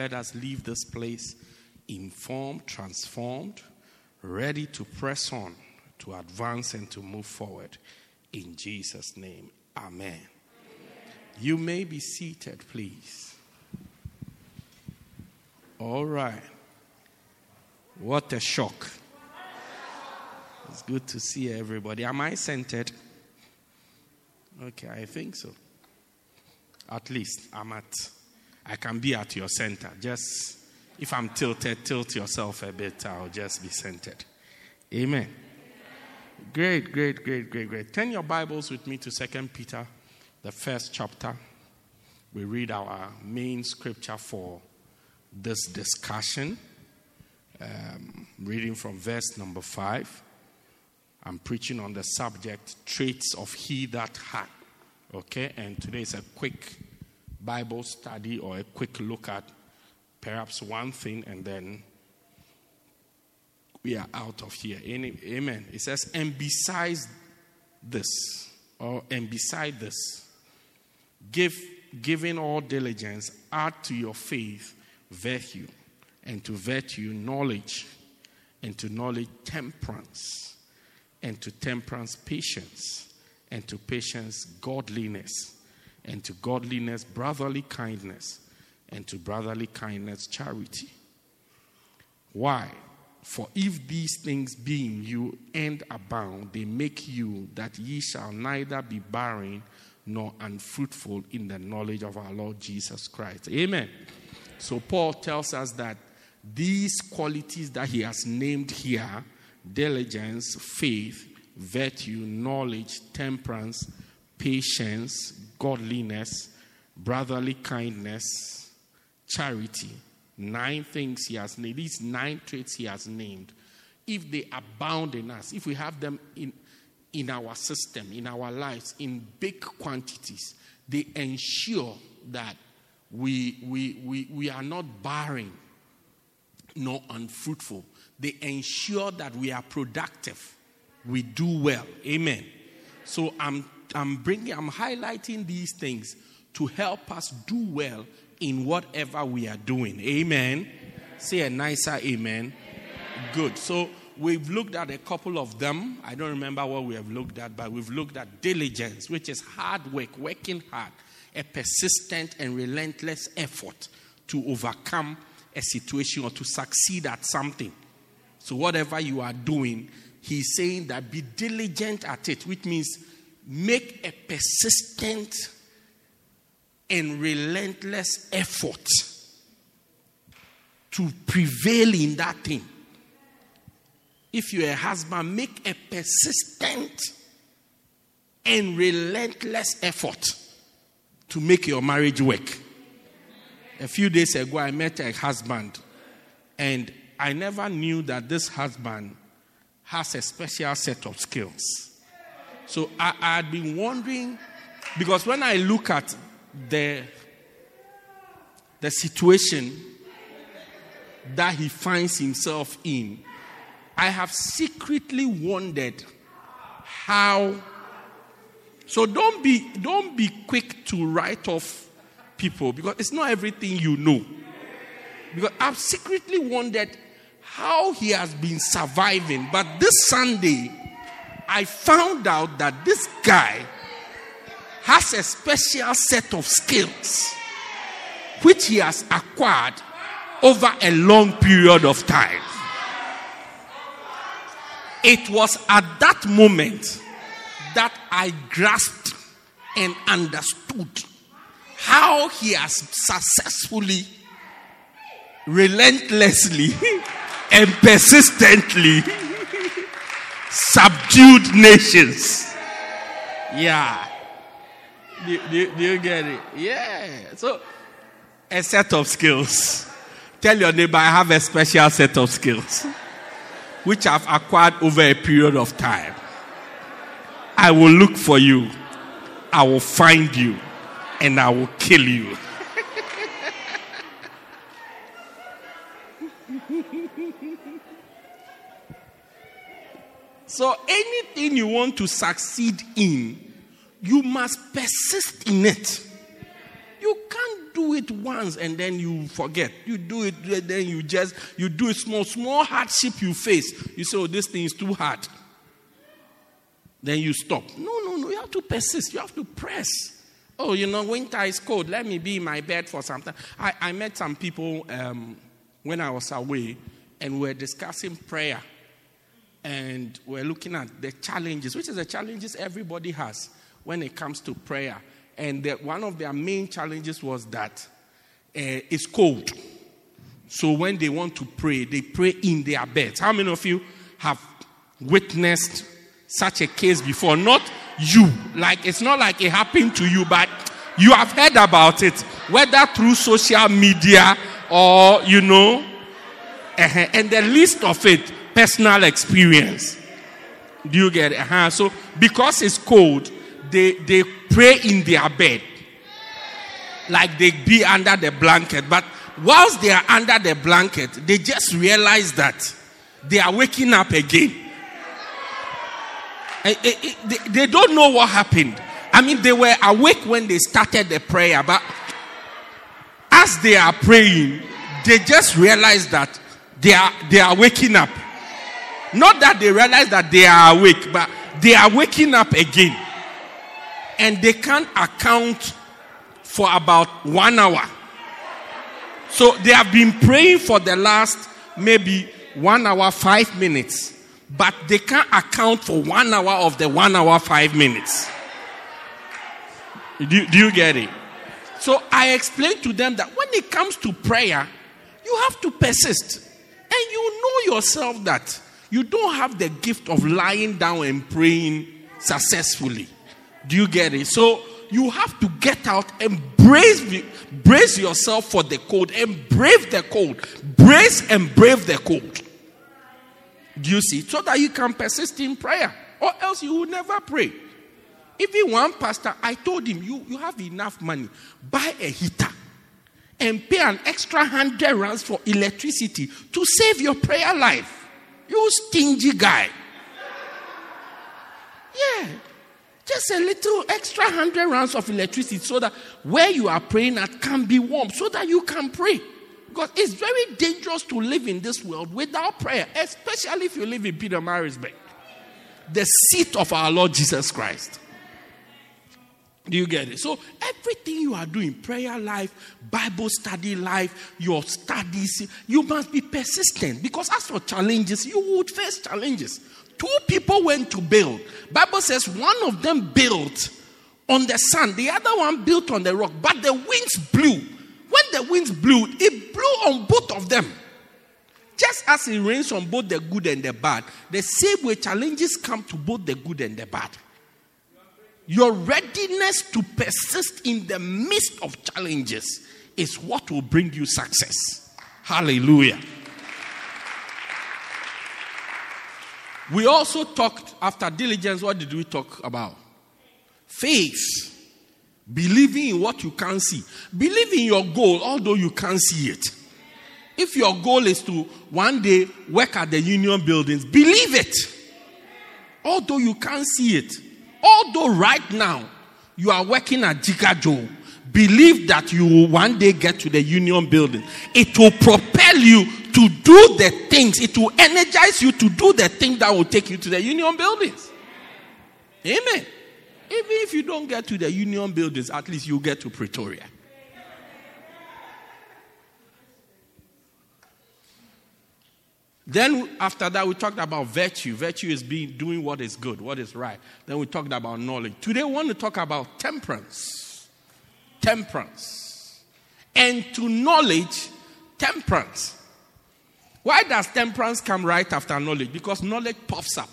Let us leave this place informed, transformed, ready to press on, to advance, and to move forward. In Jesus' name, Amen. Amen. You may be seated, please. All right. What a shock. It's good to see everybody. Am I centered? Okay, I think so. At least I'm at I can be at your center. Just if I'm tilted, tilt yourself a bit. I'll just be centered. Amen. Great, great, great, great, great. Turn your Bibles with me to Second Peter, the first chapter. We read our main scripture for this discussion. Um, reading from verse number five. I'm preaching on the subject traits of he that had. Okay, and today is a quick Bible study or a quick look at perhaps one thing and then we are out of here. Amen. It says, and besides this, or and beside this, give giving all diligence, add to your faith virtue, and to virtue knowledge, and to knowledge temperance, and to temperance patience, and to patience godliness and to godliness, brotherly kindness, and to brotherly kindness, charity. Why? For if these things being you and abound, they make you that ye shall neither be barren nor unfruitful in the knowledge of our Lord Jesus Christ. Amen. So Paul tells us that these qualities that he has named here diligence, faith, virtue, knowledge, temperance, patience, godliness, brotherly kindness, charity. Nine things he has named. These nine traits he has named. If they abound in us, if we have them in, in our system, in our lives, in big quantities, they ensure that we, we, we, we are not barren nor unfruitful. They ensure that we are productive. We do well. Amen. So I'm I'm bringing, I'm highlighting these things to help us do well in whatever we are doing. Amen. amen. Say a nicer amen. amen. Good. So we've looked at a couple of them. I don't remember what we have looked at, but we've looked at diligence, which is hard work, working hard, a persistent and relentless effort to overcome a situation or to succeed at something. So, whatever you are doing, he's saying that be diligent at it, which means make a persistent and relentless effort to prevail in that thing. If you're a husband, make a persistent and relentless effort to make your marriage work. A few days ago, I met a husband, and I never knew that this husband has a special set of skills. So I, had been wondering, because when I look at the, the situation that he finds himself in, I have secretly wondered how. So don't be don't be quick to write off people because it's not everything you know. Because I've secretly wondered how he has been surviving. But this Sunday, I found out that this guy has a special set of skills which he has acquired over a long period of time. It was at that moment that I grasped and understood how he has successfully, relentlessly, and persistently subdued nations. Yeah. Do, do, do, you get it? Yeah. So a set of skills. Tell your neighbor, I have a special set of skills which I've acquired over a period of time. I will look for you, I will find you, and I will kill you. So, anything you want to succeed in, you must persist in it. You can't do it once and then you forget. You do it, then you just you do it small, small hardship you face. You say, "Oh, this thing is too hard." Then you stop. No, no, no. You have to persist. You have to press. Oh, you know, winter is cold. Let me be in my bed for some time. I, I met some people um, when I was away, and we we're discussing prayer, and we're looking at the challenges, which is the challenges everybody has when it comes to prayer. And the, one of their main challenges was that uh, it's cold. So when they want to pray, they pray in their beds. How many of you have witnessed such a case before? Not you. Like it's not like it happened to you, but you have heard about it, whether through social media or you know, uh-huh, and the list of it, personal experience. Do you get it? Uh-huh. So because it's cold, they, they pray in their bed. Like they be under the blanket. But whilst they are under the blanket, they just realize that they are waking up again. Eh, eh, eh, they don't know what happened. I mean, they were awake when they started the prayer, but as they are praying, they just realize that they are they are waking up. Not that they realize that they are awake, but they are waking up again and they can't account for about one hour. So they have been praying for the last maybe one hour, five minutes, but they can't account for one hour of the one hour, five minutes. Do, do you get it? So I explained to them that when it comes to prayer, you have to persist. And you know yourself that you don't have the gift of lying down and praying successfully. Do you get it? So you have to get out and brace, brace yourself for the cold and brave the cold. Brace and brave the cold. Do you see? So that you can persist in prayer, or else you will never pray. Even one pastor, I told him, you, you have enough money, buy a heater and pay an extra hundred rands for electricity to save your prayer life. You stingy guy. Yeah. Just a little extra hundred rands of electricity so that where you are praying at can be warm so that you can pray. Because it's very dangerous to live in this world without prayer, especially if you live in Pietermaritzburg, the seat of our Lord Jesus Christ. Do you get it? So, everything you are doing, prayer life, Bible study life, your studies, you must be persistent because as for challenges, you would face challenges. Two people went to build. Bible says one of them built on the sand, the other one built on the rock, but the winds blew. When the winds blew, it blew on both of them. Just as it rains on both the good and the bad, the same way challenges come to both the good and the bad. Your readiness to persist in the midst of challenges is what will bring you success. Hallelujah. We also talked after diligence. What did we talk about? Faith. Believing in what you can't see. Believe in your goal, although you can't see it. If your goal is to one day work at the union buildings, believe it. Although you can't see it. Although right now you are working at Jikajo, believe that you will one day get to the union building. It will propel you to do the things, it will energize you to do the thing that will take you to the union buildings. Amen. Even if you don't get to the union buildings, at least you get to Pretoria. Then after that, we talked about virtue. Virtue is being doing what is good, what is right. Then we talked about knowledge. Today, we want to talk about temperance. Temperance. And to knowledge, temperance. Why does temperance come right after knowledge? Because knowledge puffs up.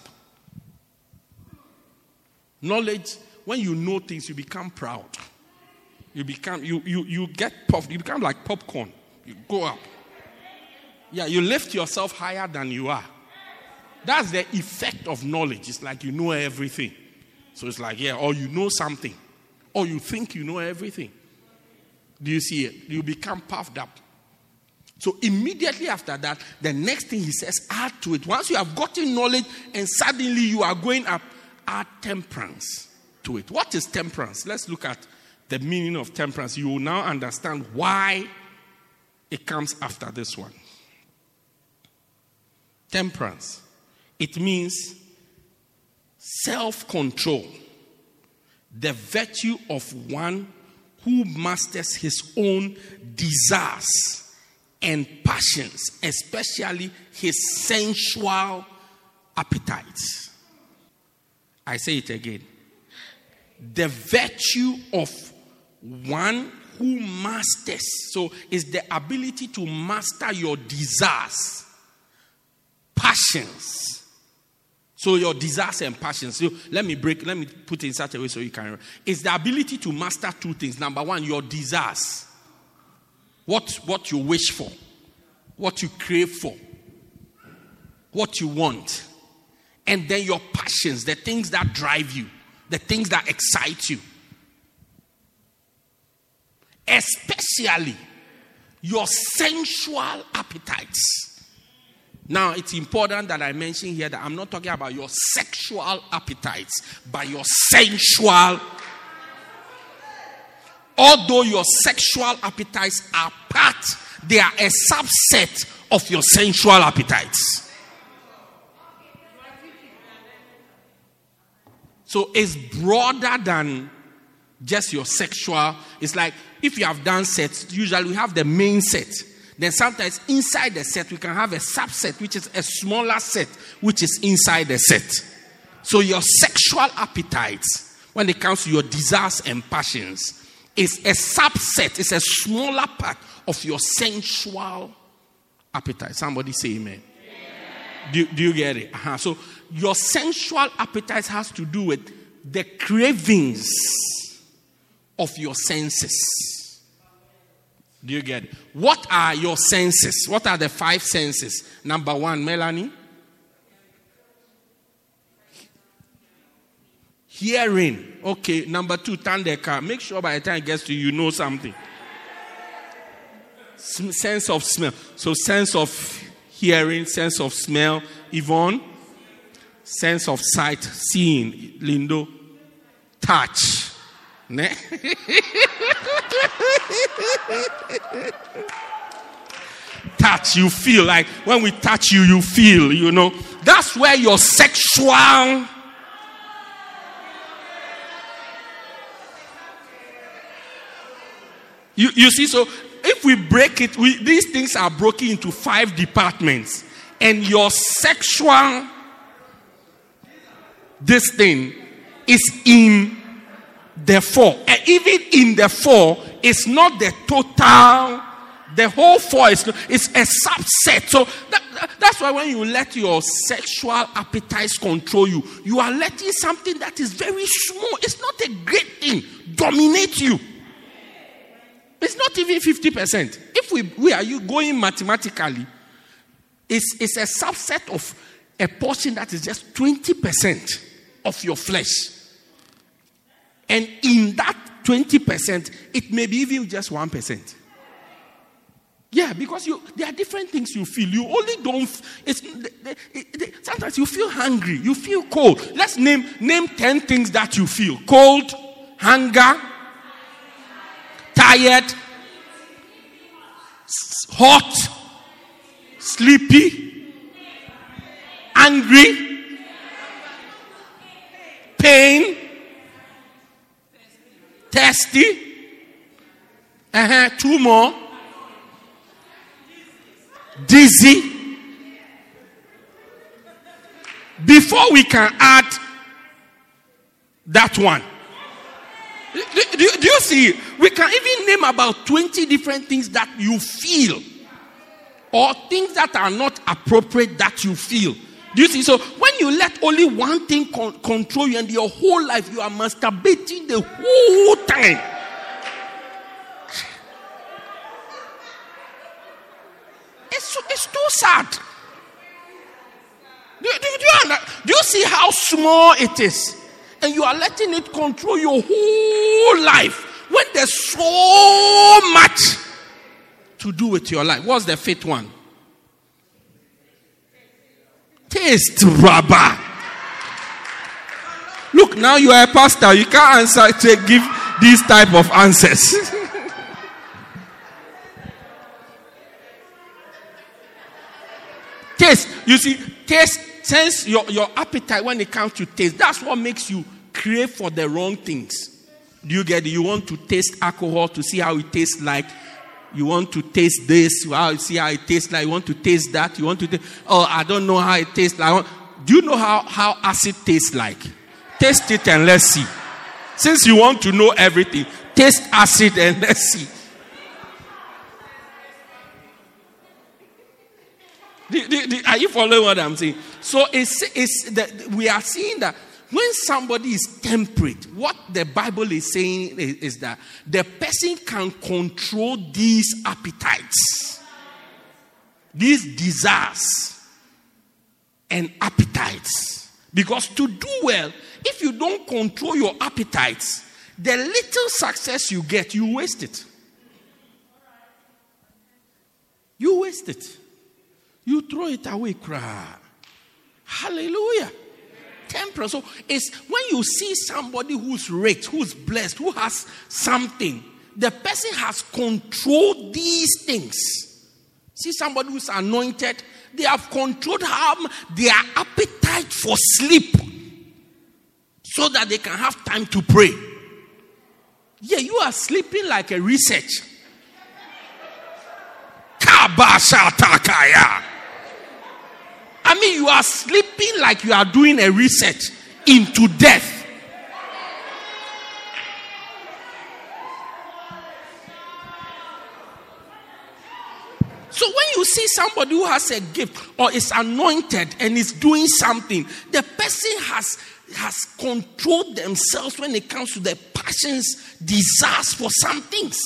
Knowledge, when you know things, you become proud. You become you you you get puffed. You become like popcorn. You go up. Yeah, you lift yourself higher than you are. That's the effect of knowledge. It's like you know everything. So it's like, yeah, or you know something, or you think you know everything. Do you see it? You become puffed up. So immediately after that, the next thing he says, add to it. Once you have gotten knowledge and suddenly you are going up, add temperance to it. What is temperance? Let's look at the meaning of temperance. You will now understand why it comes after this one. Temperance. It means self control, the virtue of one who masters his own desires and passions, especially his sensual appetites. I say it again. The virtue of one who masters, so is the ability to master your desires, passions. So your desires and passions. So let me break, let me put it in such a way so you can remember. It's the ability to master two things. Number one, your desires. What, what you wish for, what you crave for, what you want. And then your passions, the things that drive you, the things that excite you. Especially your sensual appetites. Now, it's important that I mention here that I'm not talking about your sexual appetites, but your sensual. Although your sexual appetites are part, they are a subset of your sensual appetites. So it's broader than just your sexual. It's like if you have done sets, usually we have the main set then sometimes inside the set, we can have a subset, which is a smaller set, which is inside the set. So your sexual appetites, when it comes to your desires and passions, is a subset, it's a smaller part of your sensual appetite. Somebody say amen. Do, do you get it? Uh-huh. So your sensual appetite has to do with the cravings of your senses. Do you get it? What are your senses? What are the five senses? Number one, Melanie. Hearing. Okay. Number two, Tandeka. Make sure by the time it gets to you, you know something. sense of smell. So, sense of hearing, sense of smell. Yvonne. Sense of sight, seeing. Lindo. Touch. Ne? touch, you feel like when we touch you, you feel, you know. That's where your sexual. You, you see, so if we break it, we, these things are broken into five departments. And your sexual, this thing, is in the four. And even in the four, it's not the total. The whole four is it's a subset. So that, that's why when you let your sexual appetites control you, you are letting something that is very small. It's not a great thing dominate you. It's not even 50%. If we, we are you going mathematically, it's, it's a subset of a portion that is just 20% of your flesh. And in that 20%, it may be even just 1%. Yeah, because you there are different things you feel. You only don't. It's sometimes you feel hungry. You feel cold. Let's name name ten things that you feel: cold, hunger, tired, hot, sleepy, angry, pain, thirsty. Uh-huh, two more. Dizzy. Before we can add that one. Do, do, do, you see? We can even name about 20 different things that you feel, or things that are not appropriate that you feel. Do you see? So when you let only one thing con- control you and your whole life, you are masturbating the whole time. It's, it's too sad. Do, do, do, you, do you see how small it is? And you are letting it control your whole life when there's so much to do with your life. What's the fifth one? Taste rubber. Look, now you are a pastor. You can't answer to give these type of answers. taste. You see, taste sense your, your appetite when it comes to taste. That's what makes you crave for the wrong things. Do you get it? You want to taste alcohol to see how it tastes like. You want to taste this, how see how it tastes like. You want to taste that. You want to taste, oh, I don't know how it tastes like. Do you know how, how acid tastes like? Taste it and let's see. Since you want to know everything, taste acid and let's see. are you following what I'm saying? So it's, it's that we are seeing that when somebody is temperate, what the Bible is saying is, is, that the person can control these appetites, these desires, and appetites. Because to do well, if you don't control your appetites, the little success you get, you waste it. You waste it you throw it away, cry. Hallelujah. Temperance. So it's when you see somebody who's rich, who's blessed, who has something, the person has controlled these things. See somebody who's anointed, they have controlled how their appetite for sleep so that they can have time to pray. Yeah, you are sleeping like a research. Kabashatakaya. I mean, you are sleeping like you are doing a research into death. So when you see somebody who has a gift or is anointed and is doing something, the person has has controlled themselves when it comes to their passions, desires for some things.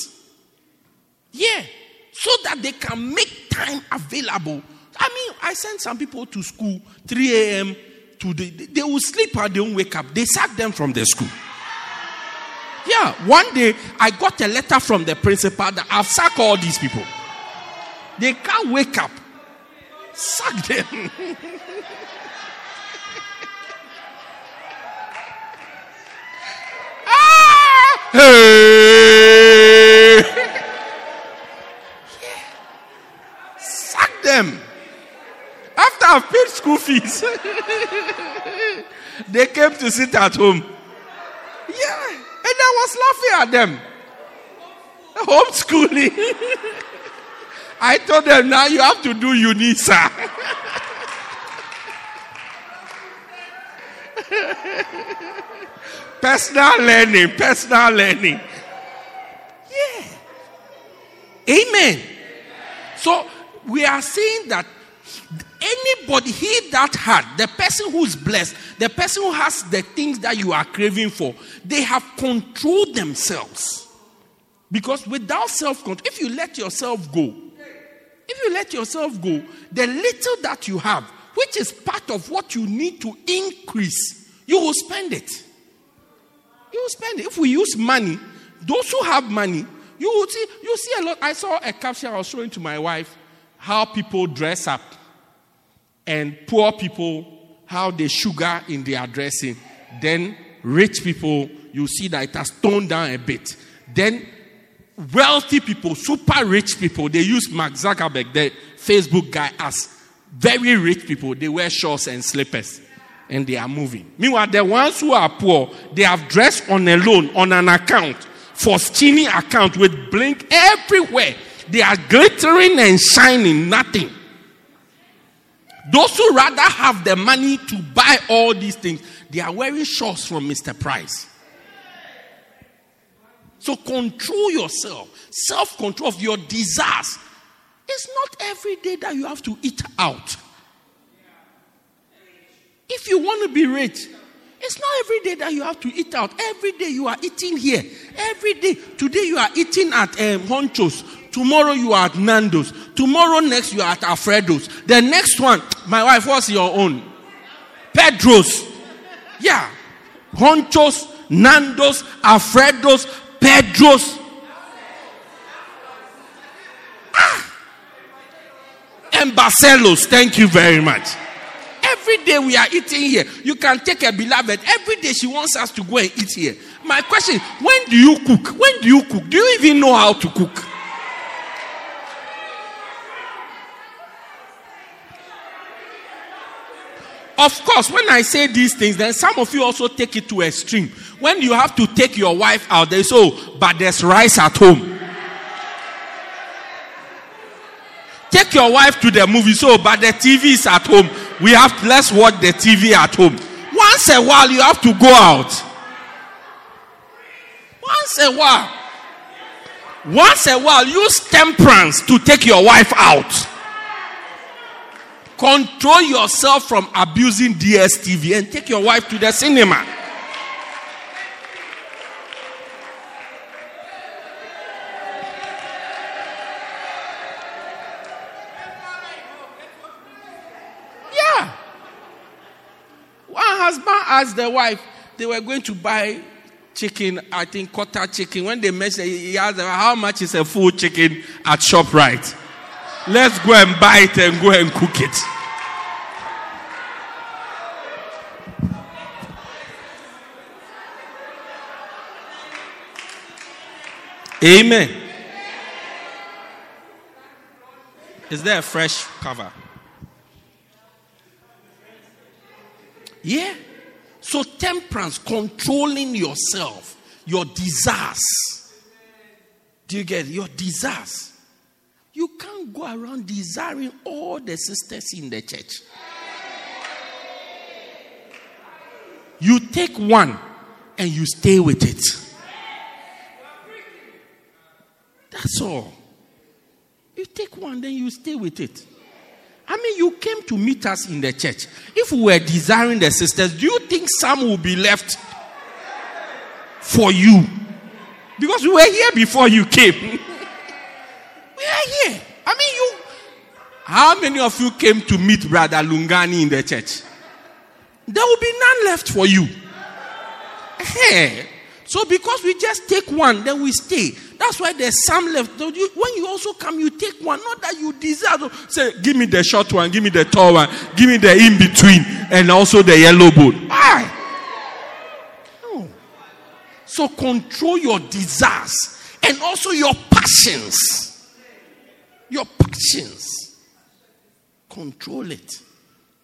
Yeah. So that they can make time available I mean, I send some people to school 3 a.m. to the, they will sleep or they won't wake up. They sack them from the school. Yeah, one day I got a letter from the principal that I've sacked all these people. They can't wake up. Sack them. ah! Hey! After I've paid school fees, they came to sit at home. Yeah, and I was laughing at them. Homeschooling. I told them now you have to do UNISA. personal learning, personal learning. Yeah. Amen. So we are saying that Anybody, he that had, the person who's blessed, the person who has the things that you are craving for, they have controlled themselves. Because without self control, if you let yourself go, if you let yourself go, the little that you have, which is part of what you need to increase, you will spend it. You will spend it. If we use money, those who have money, you will see, you see a lot. I saw a caption I was showing to my wife how people dress up and poor people how they sugar in their dressing. Then rich people, you see that it has toned down a bit. Then wealthy people, super rich people, they use Mark Zuckerberg, the Facebook guy, as very rich people. They wear shorts and slippers and they are moving. Meanwhile, the ones who are poor, they have dressed on a loan, on an account, for skinny account with blink everywhere. They are glittering and shining, nothing. Those who rather have the money to buy all these things, they are wearing shorts from Mr. Price. So control yourself, self control of your desires. It's not every day that you have to eat out. If you want to be rich, it's not every day that you have to eat out. Every day you are eating here. Every day. Today you are eating at um, Honchos. Tomorrow you are at Nando's. Tomorrow next you are at Alfredo's. The next one, my wife, what's your own? Pedro's. Yeah. Honchos, Nando's, Alfredo's, Pedro's. Ah. And Barcelos. Thank you very much. Every day we are eating here. You can take a beloved. Every day she wants us to go and eat here. My question when do you cook? When do you cook? Do you even know how to cook? Of course, when I say these things, then some of you also take it to extreme. When you have to take your wife out, they say, oh, but there's rice at home. Take your wife to the movie, so oh, but the TV is at home. We have let's watch the TV at home. Once a while, you have to go out. Once a while. Once a while, use temperance to take your wife out. Control yourself from abusing DSTV and take your wife to the cinema. Yeah. One husband asked the wife, they were going to buy chicken, I think quarter chicken. When they mentioned, he asked them, how much is a full chicken at ShopRite? Let's go and buy it and go and cook it. Amen. Is there a fresh cover? Yeah. So, temperance, controlling yourself, your desires. Do you get it? your desires? You can't go around desiring all the sisters in the church. You take one and you stay with it. That's all. You take one, then you stay with it. I mean, you came to meet us in the church. If we were desiring the sisters, do you think some will be left for you? Because we were here before you came. are here. I mean, you. How many of you came to meet Brother Lungani in the church? There will be none left for you. Hey. So because we just take one, then we stay. That's why there's some left. When you also come, you take one. Not that you desire. Say, give me the short one, give me the tall one, give me the in between, and also the yellow. Why? No. So control your desires and also your passions. Your passions. Control it.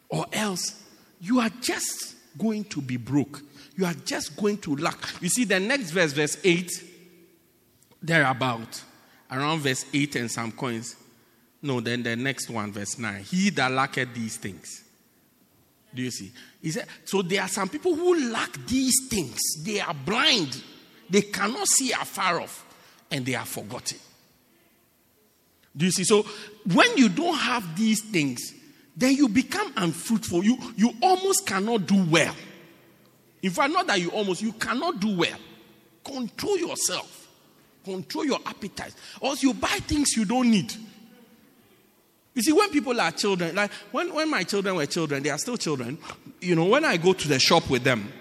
Or else you are just going to be broke you are just going to lack. You see, the next verse, verse 8, thereabout, around verse 8 and some coins. No, then the next one, verse 9. He that lacketh these things. Do you see? He said, so there are some people who lack these things. They are blind. They cannot see afar off. And they are forgotten. Do you see? So when you don't have these things, then you become unfruitful. You, you almost cannot do well. In fact, not that you almost, you cannot do well. Control yourself. Control your appetite. Or else you buy things you don't need. You see, when people are children, like when, when my children were children, they are still children, you know, when I go to the shop with them,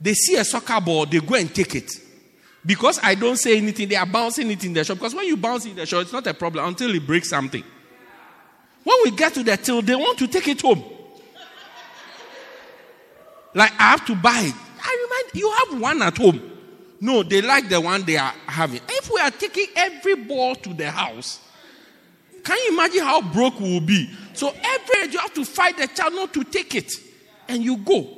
they see a soccer ball, they go and take it. Because I don't say anything, they are bouncing it in the shop. Because when you bounce in the shop, it's not a problem until it breaks something. When we get to the till, they want to take it home. Like I have to buy it. I remind you have one at home. No, they like the one they are having. If we are taking every ball to the house, can you imagine how broke we will be? So every you have to fight the child not to take it. And you go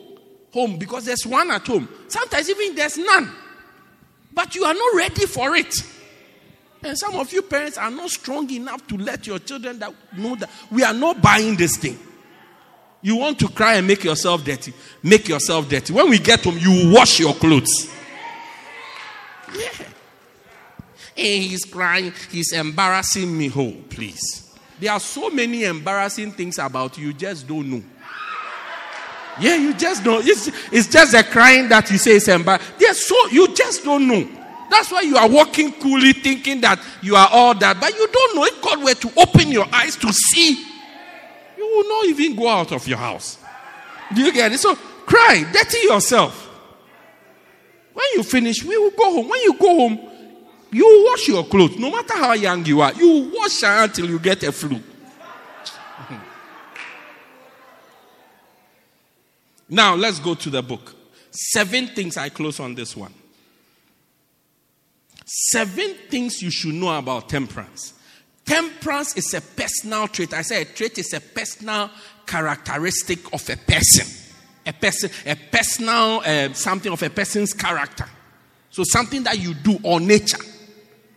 home because there's one at home. Sometimes even there's none. But you are not ready for it. And some of you parents are not strong enough to let your children that know that we are not buying this thing. You want to cry and make yourself dirty. Make yourself dirty. When we get home, you wash your clothes. Yeah. And he's crying. He's embarrassing me. Oh, please. There are so many embarrassing things about you, you just don't know. Yeah, you just don't. It's, it's just a crying that you say is embarrassing. So you just don't know. That's why you are walking coolly thinking that you are all that. But you don't know if God were to open your eyes to see, you will not even go out of your house. Do you get it? So cry, dirty yourself. When you finish, we will go home. When you go home, you wash your clothes. No matter how young you are, you wash until you get a flu. Now let's go to the book. Seven things I close on this one. Seven things you should know about temperance. Temperance is a personal trait. I say a trait is a personal characteristic of a person. A person, a personal uh, something of a person's character. So something that you do or nature.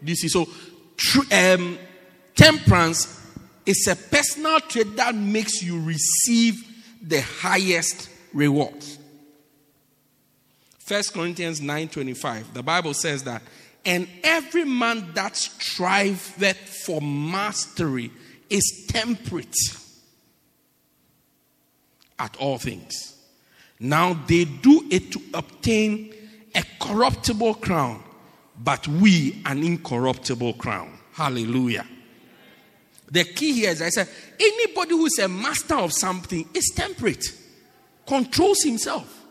This is so. Tr- um, temperance is a personal trait that makes you receive the highest rewards. First Corinthians 9:25. The Bible says that and every man that striveth for mastery is temperate at all things. Now they do it to obtain a corruptible crown, but we an incorruptible crown. Hallelujah. The key here is I said, anybody who is a master of something is temperate, controls himself.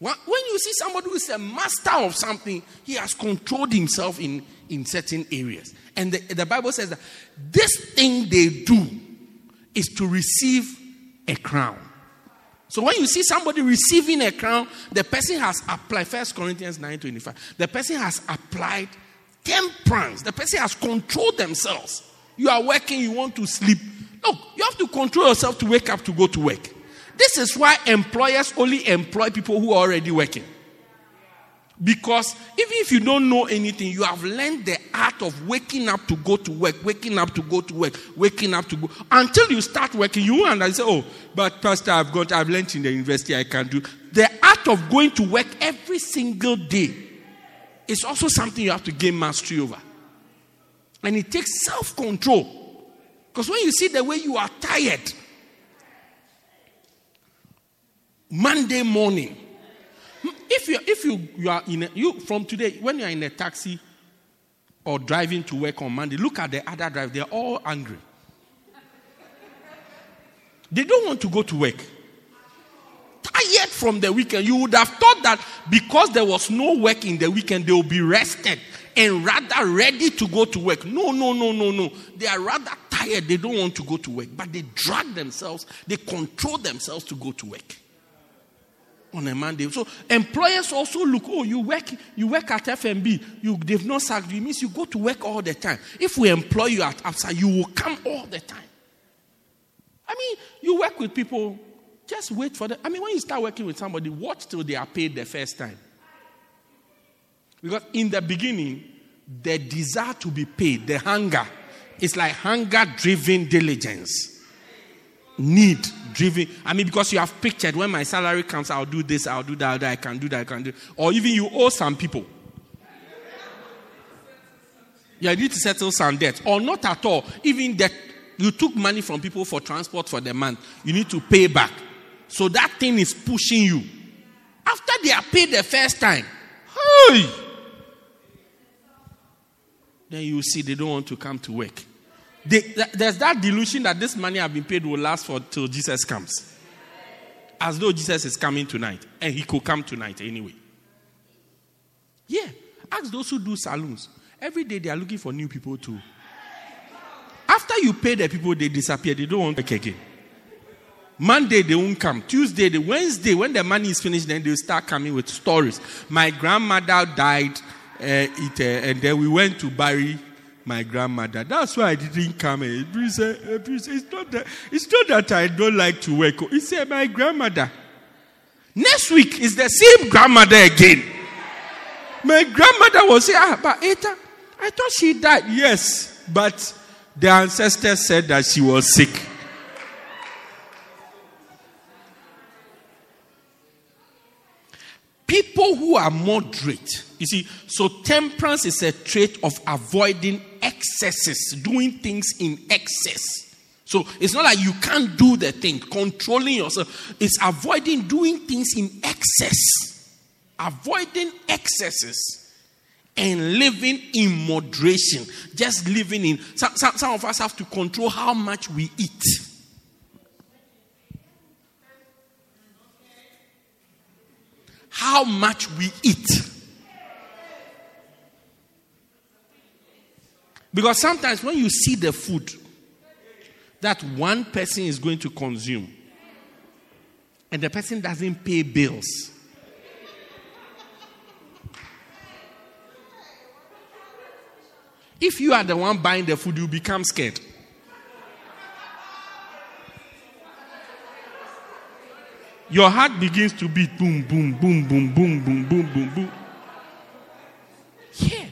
When you see somebody who is a master of something, he has controlled himself in, in certain areas. And the, the Bible says that this thing they do is to receive a crown. So when you see somebody receiving a crown, the person has applied, First Corinthians 9.25, the person has applied temperance. The person has controlled themselves. You are working, you want to sleep. Look, you have to control yourself to wake up to go to work. This is why employers only employ people who are already working. Because even if you don't know anything, you have learned the art of waking up to go to work, waking up to go to work, waking up to go. Until you start working, you and say, Oh, but Pastor, I've got, I've learned in the university, I can do. The art of going to work every single day is also something you have to gain mastery over. And it takes self control. Because when you see the way you are tired, Monday morning. If you if you, you are in a, you from today when you are in a taxi or driving to work on Monday, look at the other driver. They're all angry. They don't want to go to work. Tired from the weekend. You would have thought that because there was no work in the weekend, they will be rested and rather ready to go to work. No, no, no, no, no. They are rather tired. They don't want to go to work, but they drag themselves, they control themselves to go to work on a Monday. So employers also look, oh, you work, you work at FNB, you they've not sacked you. It means you go to work all the time. If we employ you at outside, you will come all the time. I mean, you work with people, just wait for them. I mean, when you start working with somebody, watch till they are paid the first time. Because in the beginning, the desire to be paid, the hunger, is like hunger driven diligence need driven. I mean, because you have pictured when my salary comes, I'll do this, I'll do that, I can do that, I can do. Or even you owe some people. You need to settle some debt, or not at all. Even that you took money from people for transport for the month, you need to pay back. So that thing is pushing you. After they are paid the first time, hey, then you see they don't want to come to work. They, there's that delusion that this money I've been paid will last for till Jesus comes. As though Jesus is coming tonight. And he could come tonight anyway. Yeah. Ask those who do saloons. Every day they are looking for new people too. After you pay the people, they disappear. They don't want work again. Monday they won't come. Tuesday, the Wednesday, when the money is finished, then they'll start coming with stories. My grandmother died, uh, it, uh, and then we went to bury my grandmother. That's why I didn't come. He said, it's, not that, it's not that I don't like to work. Said, My grandmother. Next week is the same grandmother again. My grandmother was say, Ah, but Eta, I thought she died. Yes, but the ancestors said that she was sick. People who are moderate, you see, so temperance is a trait of avoiding excesses, doing things in excess. So it's not like you can't do the thing, controlling yourself. It's avoiding doing things in excess. Avoiding excesses and living in moderation. Just living in. Some, some, some of us have to control how much we eat. How much we eat. Because sometimes when you see the food that one person is going to consume, and the person doesn't pay bills, If you are the one buying the food, you become scared. Your heart begins to beat boom, boom, boom, boom, boom, boom, boom, boom, boom. Yeah.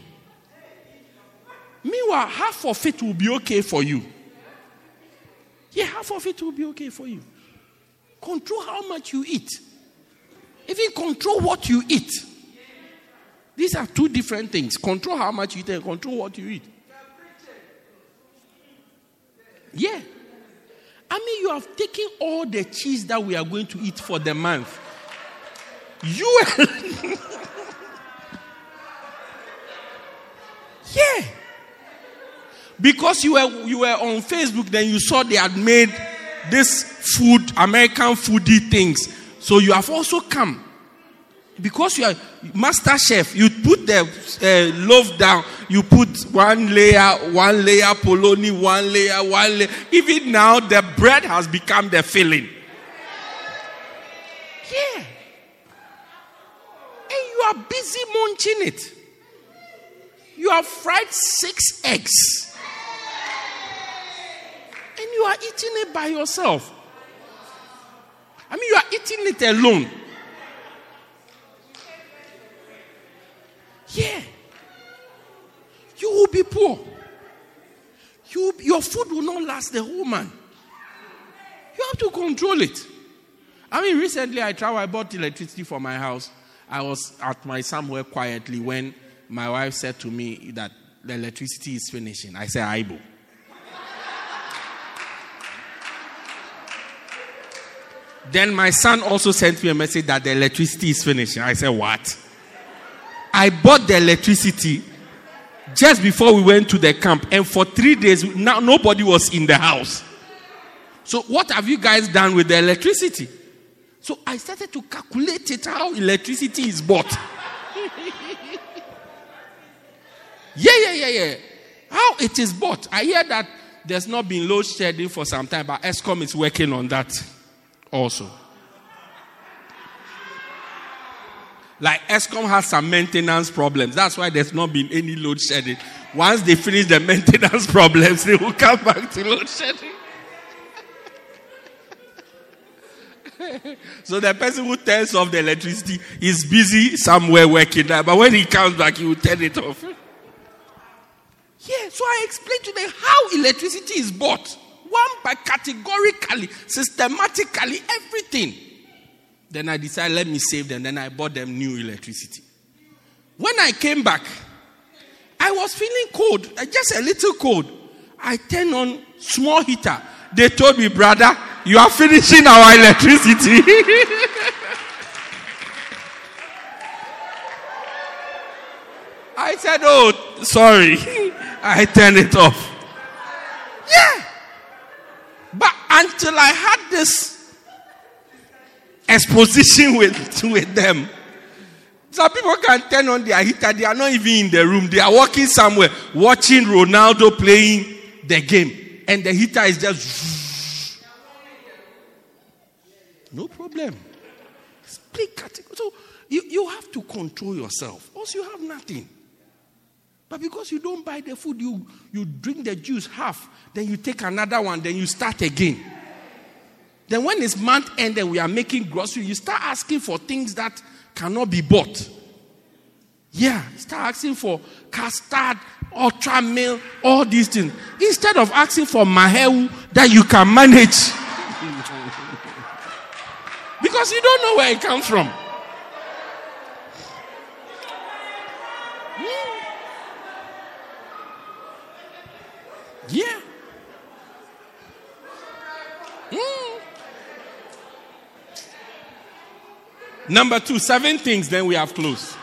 Meanwhile, half of it will be okay for you. Yeah, half of it will be okay for you. Control how much you eat. Even control what you eat. These are two different things. Control how much you eat and control what you eat. Yeah. I mean, you have taken all the cheese that we are going to eat for the month. You. yeah. Because you were, you were on Facebook, then you saw they had made this food, American foodie things. So you have also come because you are master chef, you put the uh, loaf down, you put one layer, one layer polony, one layer, one layer. Even now, the bread has become the filling. Yeah. And you are busy munching it. You have fried six eggs. And you are eating it by yourself. I mean, you are eating it alone. Yeah. You will be poor. You, your food will not last the whole month. You have to control it. I mean, recently I traveled, I bought electricity for my house. I was at my somewhere quietly when my wife said to me that the electricity is finishing. I said, Aibo. Then my son also sent me a message that the electricity is finishing. I said, What? I bought the electricity just before we went to the camp, and for three days, now nobody was in the house. So, what have you guys done with the electricity? So, I started to calculate it how electricity is bought. yeah, yeah, yeah, yeah. How it is bought. I hear that there's not been load shedding for some time, but Eskom is working on that also. Like Eskom has some maintenance problems. That's why there's not been any load shedding. Once they finish the maintenance problems, they will come back to load shedding. so the person who turns off the electricity is busy somewhere working but when he comes back, he will turn it off. Yeah, so I explained to them how electricity is bought. One by categorically, systematically, everything. Then I decided, let me save them. Then I bought them new electricity. When I came back, I was feeling cold, uh, just a little cold. I turned on small heater. They told me, brother, you are finishing our electricity. I said, oh, sorry. I turned it off. Yeah. Until I had this exposition with, with them. Some people can turn on their heater, they are not even in the room. They are walking somewhere, watching Ronaldo playing the game, and the heater is just. No problem. Split category. So you, you have to control yourself, else you have nothing. But because you don't buy the food, you, you drink the juice half, then you take another one, then you start again. Then when it's month end and we are making grocery, you start asking for things that cannot be bought. Yeah, start asking for custard, Ultra Mel, all these things. Instead of asking for maheu that you can manage. because you don't know where it comes from. Yeah. Hmm. Number two, seven things, then we have closed.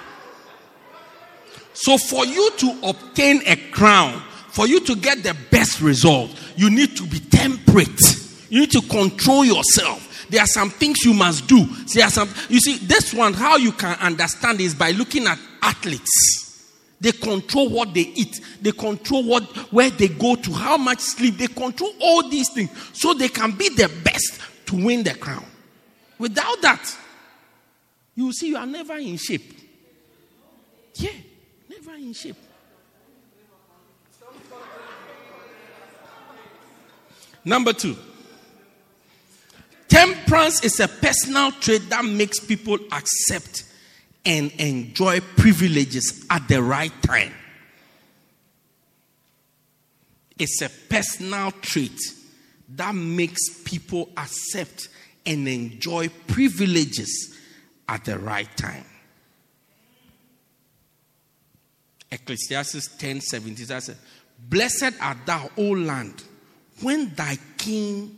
So, for you to obtain a crown, for you to get the best result, you need to be temperate. You need to control yourself. There are some things you must do. There are some. You see, this one, how you can understand is by looking at athletes. They control what they eat. They control what where they go to, how much sleep. They control all these things so they can be the best to win the crown. Without that, you see you are never in shape. Yeah, never in shape. Number two, temperance is a personal trait that makes people accept and enjoy privileges at the right time. It's a personal trait that makes people accept and enjoy privileges at the right time. Ecclesiastes 10 17 says, Blessed art thou, O land, when thy king,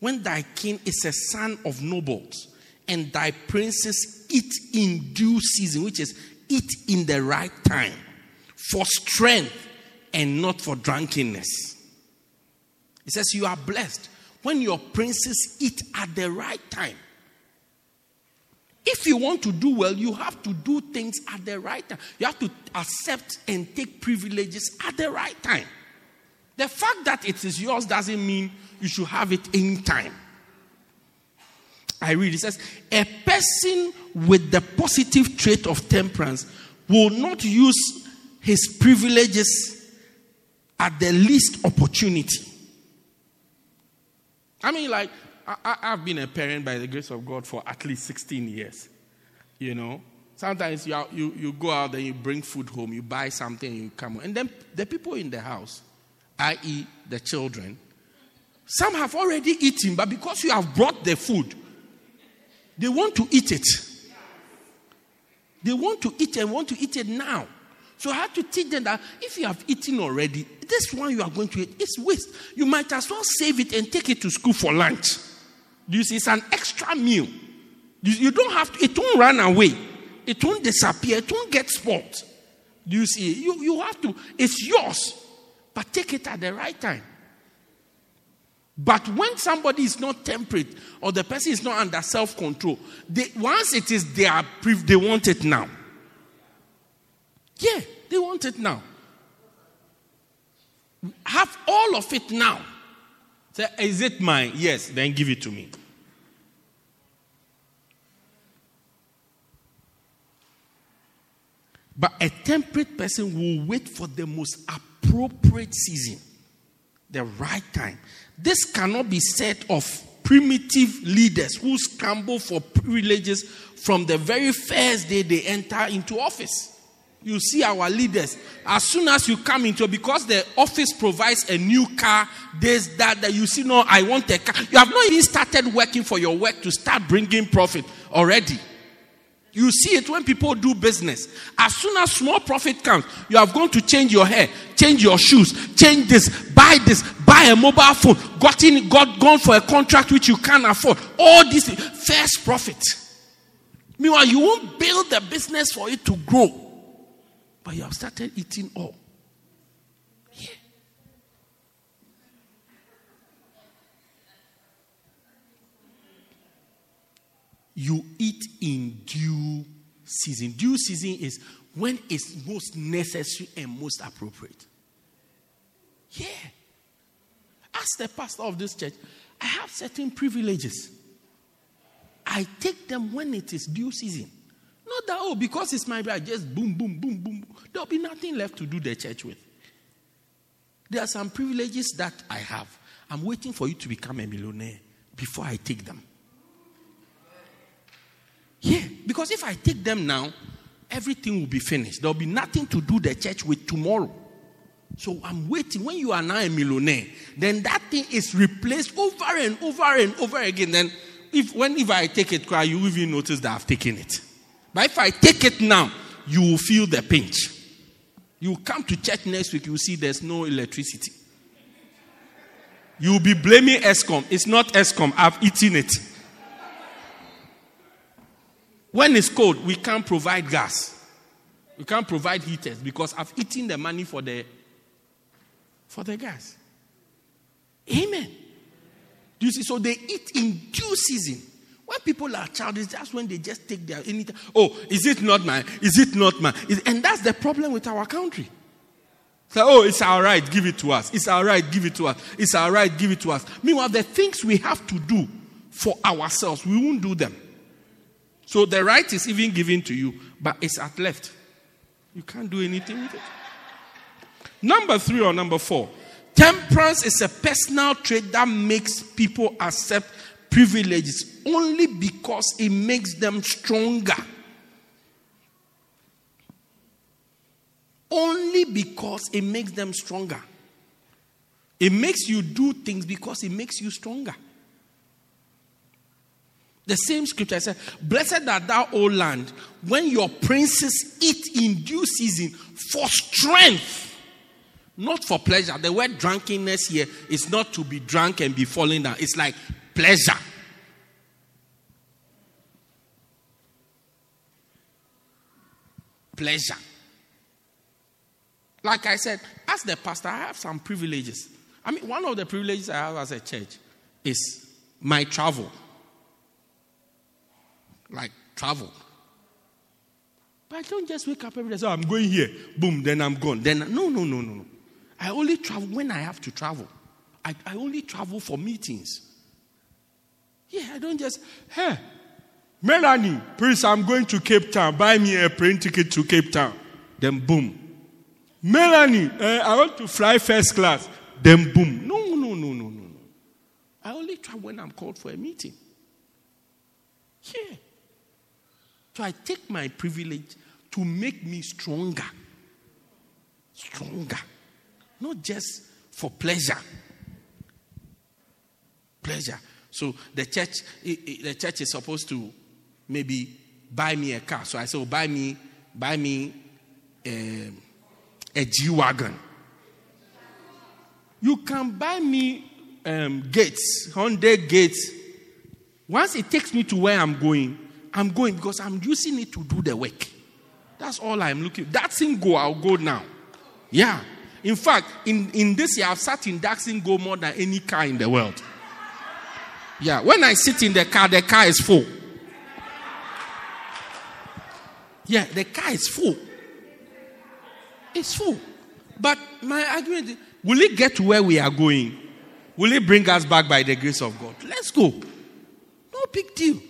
when thy king is a son of nobles, and thy princes eat in due season, which is eat in the right time, for strength and not for drunkenness. It says, You are blessed when your princes eat at the right time. If you want to do well, you have to do things at the right time. You have to accept and take privileges at the right time. The fact that it is yours doesn't mean you should have it anytime. I read it says, A person with the positive trait of temperance will not use his privileges at the least opportunity. I mean, like, I, have been a parent by the grace of God for at least 16 years. You know, sometimes you, are, you, you go out and you bring food home, you buy something, you come home. And then the people in the house, i.e., the children, some have already eaten, but because you have brought the food, they want to eat it. They want to eat it and want to eat it now. So I have to teach them that if you have eaten already, this one you are going to eat is waste. You might as well save it and take it to school for lunch. You see, it's an extra meal. You, don't have to, it won't run away. It won't disappear. It won't get spoiled. Do you see? You, you have to, it's yours, but take it at the right time. But when somebody is not temperate or the person is not under self control, once it is their they want it now. Yeah, they want it now. Have all of it now. Say, is it mine? Yes, then give it to me. But a temperate person will wait for the most appropriate season, the right time. This cannot be said of primitive leaders who scramble for privileges from the very first day they enter into office. You see our leaders, as soon as you come into because the office provides a new car, there's that that you see, no, I want a car. You have not even started working for your work to start bringing profit already. You see it when people do business. As soon as small profit comes, you have gone to change your hair, change your shoes, change this, buy this, buy a mobile phone, got in, got gone for a contract which you can't afford. All this first profit. Meanwhile, you won't build the business for it to grow, but you have started eating all. you eat in due season. Due season is when it's most necessary and most appropriate. Yeah. As the pastor of this church, I have certain privileges. I take them when it is due season. Not that, oh, because it's my bride, just boom, boom, boom, boom. There'll be nothing left to do the church with. There are some privileges that I have. I'm waiting for you to become a millionaire before I take them. Yeah, because if I take them now, everything will be finished. There'll be nothing to do the church with tomorrow. So I'm waiting. When you are now a millionaire, then that thing is replaced over and over and over again. Then, if when if I take it, cry, you will even notice that I've taken it. But if I take it now, you will feel the pinch. You come to church next week, you see there's no electricity. You will be blaming Eskom. It's not Eskom. I've eaten it. When it's cold, we can't provide gas. We can't provide heaters because I've eaten the money for the for the gas. Amen. Do you see? So they eat in due season. When people are childish, that's when they just take their anything. Oh, is it not mine? Is it not mine? Is, and that's the problem with our country. So, oh, it's all right, give it to us. It's all right, give it to us. It's all right, give it to us. Meanwhile, the things we have to do for ourselves, we won't do them. So the right is even given to you, but it's at left. You can't do anything with it. Number three or number four. Temperance is a personal trait that makes people accept privileges only because it makes them stronger. Only because it makes them stronger. It makes you do things because it makes you stronger. The same scripture says, Blessed art thou, O land, when your princes eat in due season for strength, not for pleasure. The word drunkenness here is not to be drunk and be falling down, it's like pleasure. Pleasure. Like I said, as the pastor, I have some privileges. I mean, one of the privileges I have as a church is my travel like travel. But I don't just wake up every day say, oh, I'm going here, boom, then I'm gone. Then no, no, no, no, no. I only travel when I have to travel. I, I only travel for meetings. Yeah, I don't just, hey, Melanie, please, I'm going to Cape Town. Buy me a plane ticket to Cape Town. Then boom. Melanie, uh, I want to fly first class. Then boom. No, no, no, no, no, no. I only travel when I'm called for a meeting. Yeah. So I take my privilege to make me stronger. Stronger. Not just for pleasure. Pleasure. So the church, the church is supposed to maybe buy me a car. So I say, oh, buy me, buy me a, um, a G wagon. You can buy me um, gates, Honda gates. Once it takes me to where I'm going, I'm going because I'm using it to do the work. That's all I'm looking. That thing go, I'll go now. Yeah. In fact, in, in this year, I've sat in thing go more than any car in the world. Yeah. When I sit in the car, the car is full. Yeah, the car is full. It's full. But my argument is, will it get to where we are going? Will it bring us back by the grace of God? Let's go. No big deal.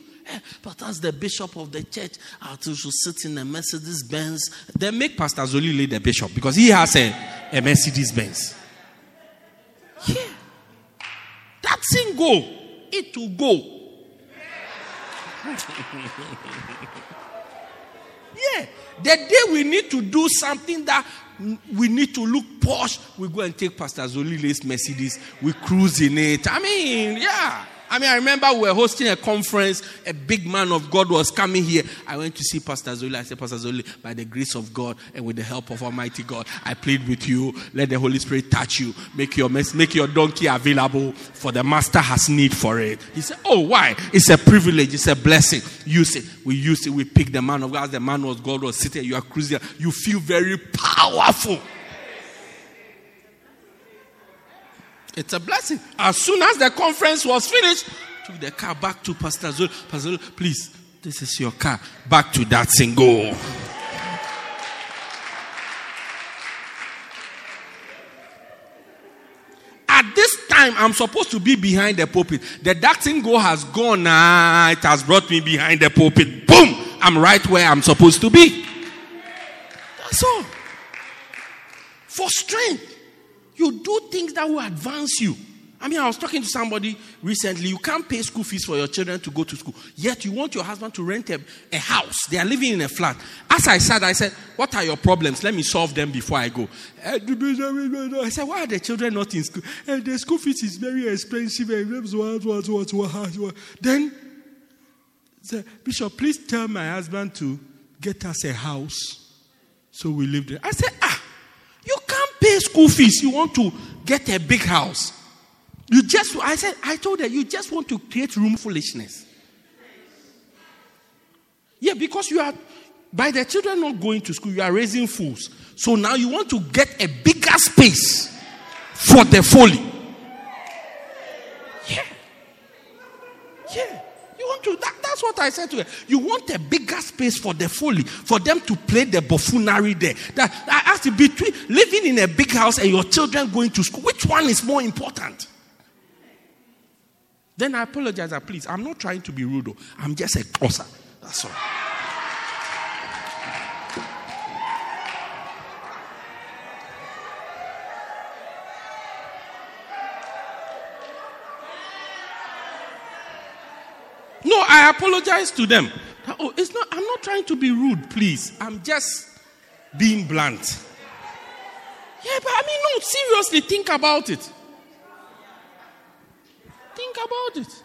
But as the bishop of the church, I should sit in a Mercedes Benz. Then make Pastor Zoli the bishop because he has a, a Mercedes Benz. Yeah. That thing go. It will go. yeah. The day we need to do something that we need to look posh, we go and take Pastor Zolile's Mercedes. We cruise in it. I mean, yeah. I mean, I remember we were hosting a conference. A big man of God was coming here. I went to see Pastor Zoli. I said, Pastor Zoli, by the grace of God and with the help of Almighty God, I plead with you. Let the Holy Spirit touch you. Make your mess, make your donkey available, for the Master has need for it. He said, Oh, why? It's a privilege. It's a blessing. Use it. We use it. We pick the man of God. The man was God was sitting. You are cruising. You feel very powerful. It's a blessing. As soon as the conference was finished, took the car back to Pastor Zul. Pastor Zul, please, this is your car. Back to that single. At this time, I'm supposed to be behind the pulpit. The that single has gone. Ah, it has brought me behind the pulpit. Boom! I'm right where I'm supposed to be. That's all. For strength. You do things that will advance you. I mean, I was talking to somebody recently. You can't pay school fees for your children to go to school. Yet you want your husband to rent a, a house. They are living in a flat. As I said, I said, What are your problems? Let me solve them before I go. Eh, I said, Why are the children not in school? And The school fees is very expensive. Then, Bishop, please tell my husband to get us a house so we live there. I said, Ah, you can't pay school fees. You want to get a big house. You just, I said, I told her, you just want to create room foolishness. Yeah, because you are, By the children not going to school, you are raising fools. So now you want to get a bigger space for the folly. Yeah. Yeah. To, that, that's what I said to her. You want a bigger space for the folly, for them to play the buffoonery there. That I asked you between living in a big house and your children going to school, which one is more important? Then I apologize. Please, I'm not trying to be rude. I'm just a Xhosa. That's all. No, I apologize to them. Oh, it's not, I'm not trying to be rude, please. I'm just being blunt. Yeah, but I mean, no, seriously, think about it. Think about it.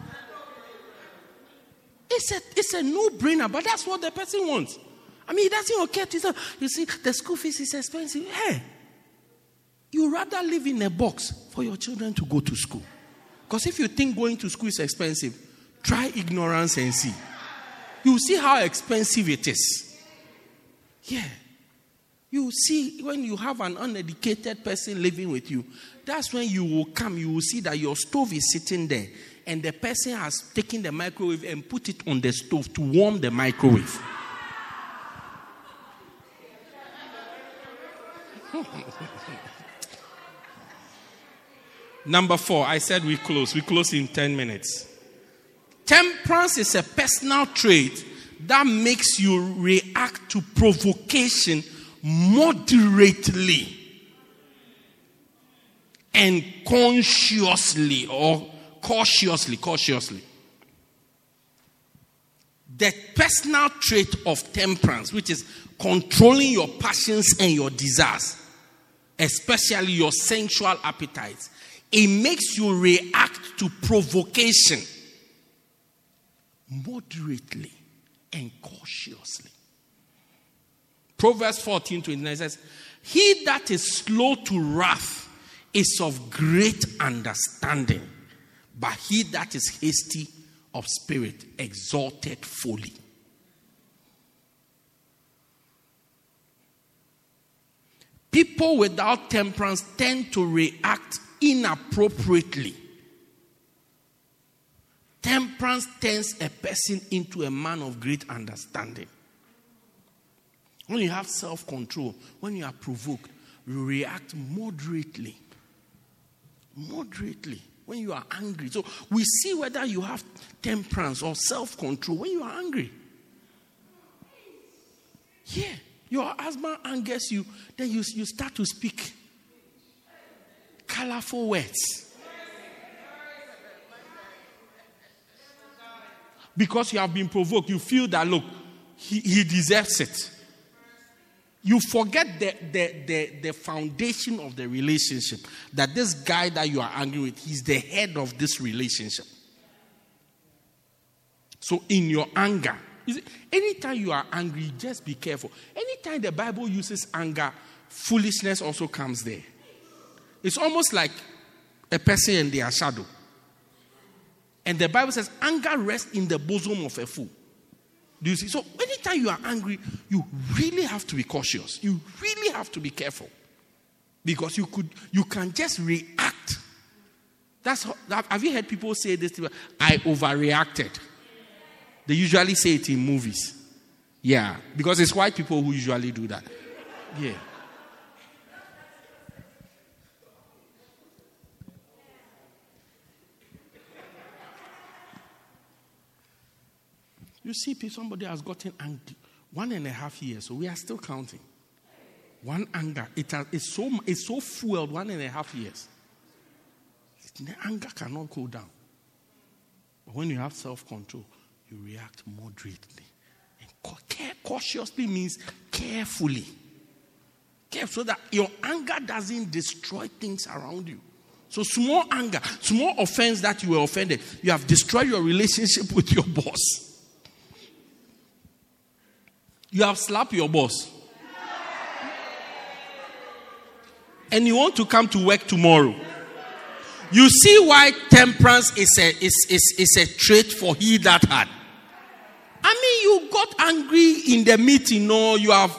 It's a, it's a no brainer, but that's what the person wants. I mean, he doesn't care to say, you see, the school fees is expensive. Hey, you rather live in a box for your children to go to school. Because if you think going to school is expensive, Try ignorance and see. You see how expensive it is. Yeah. You see, when you have an uneducated person living with you, that's when you will come, you will see that your stove is sitting there, and the person has taken the microwave and put it on the stove to warm the microwave. Number four, I said we close. We close in 10 minutes. Temperance is a personal trait that makes you react to provocation moderately and consciously or cautiously, cautiously. The personal trait of temperance, which is controlling your passions and your desires, especially your sensual appetites, it makes you react to provocation moderately and cautiously. Proverbs 14 29 says, He that is slow to wrath is of great understanding, but he that is hasty of spirit exalted folly. People without temperance tend to react inappropriately Temperance turns a person into a man of great understanding. When you have self control, when you are provoked, you react moderately. Moderately. When you are angry. So we see whether you have temperance or self control when you are angry. Yeah. Your husband angers you, then you, you start to speak colorful words. Because you have been provoked, you feel that, look, he, he deserves it. You forget the, the, the, the foundation of the relationship. That this guy that you are angry with, he's the head of this relationship. So, in your anger, anytime you are angry, just be careful. Anytime the Bible uses anger, foolishness also comes there. It's almost like a person in their shadow. And the Bible says, anger rests in the bosom of a fool. Do you see? So, anytime you are angry, you really have to be cautious. You really have to be careful. Because you could, you can just react. That's how, have you heard people say this? I overreacted. They usually say it in movies. Yeah, because it's white people who usually do that. Yeah. You see, somebody has gotten angry. One and a half years, so we are still counting. One anger. It has, it's, so, it's so fueled one and a half years. The anger cannot go down. But when you have self control, you react moderately. And care, cautiously means carefully. Careful so that your anger doesn't destroy things around you. So, small anger, small offense that you were offended, you have destroyed your relationship with your boss. You have slapped your boss. And you want to come to work tomorrow. You see why temperance is a, is, is, is a trait for he that had. I mean, you got angry in the meeting, no, you have.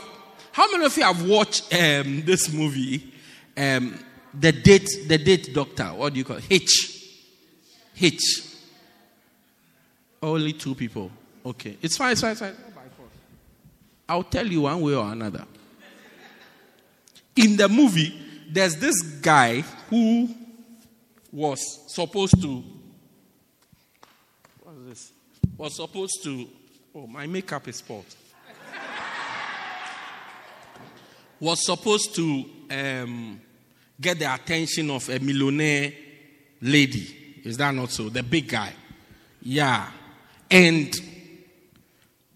How many of you have watched um, this movie? Um, the date, the date doctor. What do you call it? H. H. Only two people. Okay, it's fine. It's fine. It's fine. I'll tell you one way or another. In the movie, there's this guy who was supposed to. What is this? Was supposed to. Oh, my makeup is spoiled. was supposed to um, get the attention of a millionaire lady. Is that not so? The big guy. Yeah. And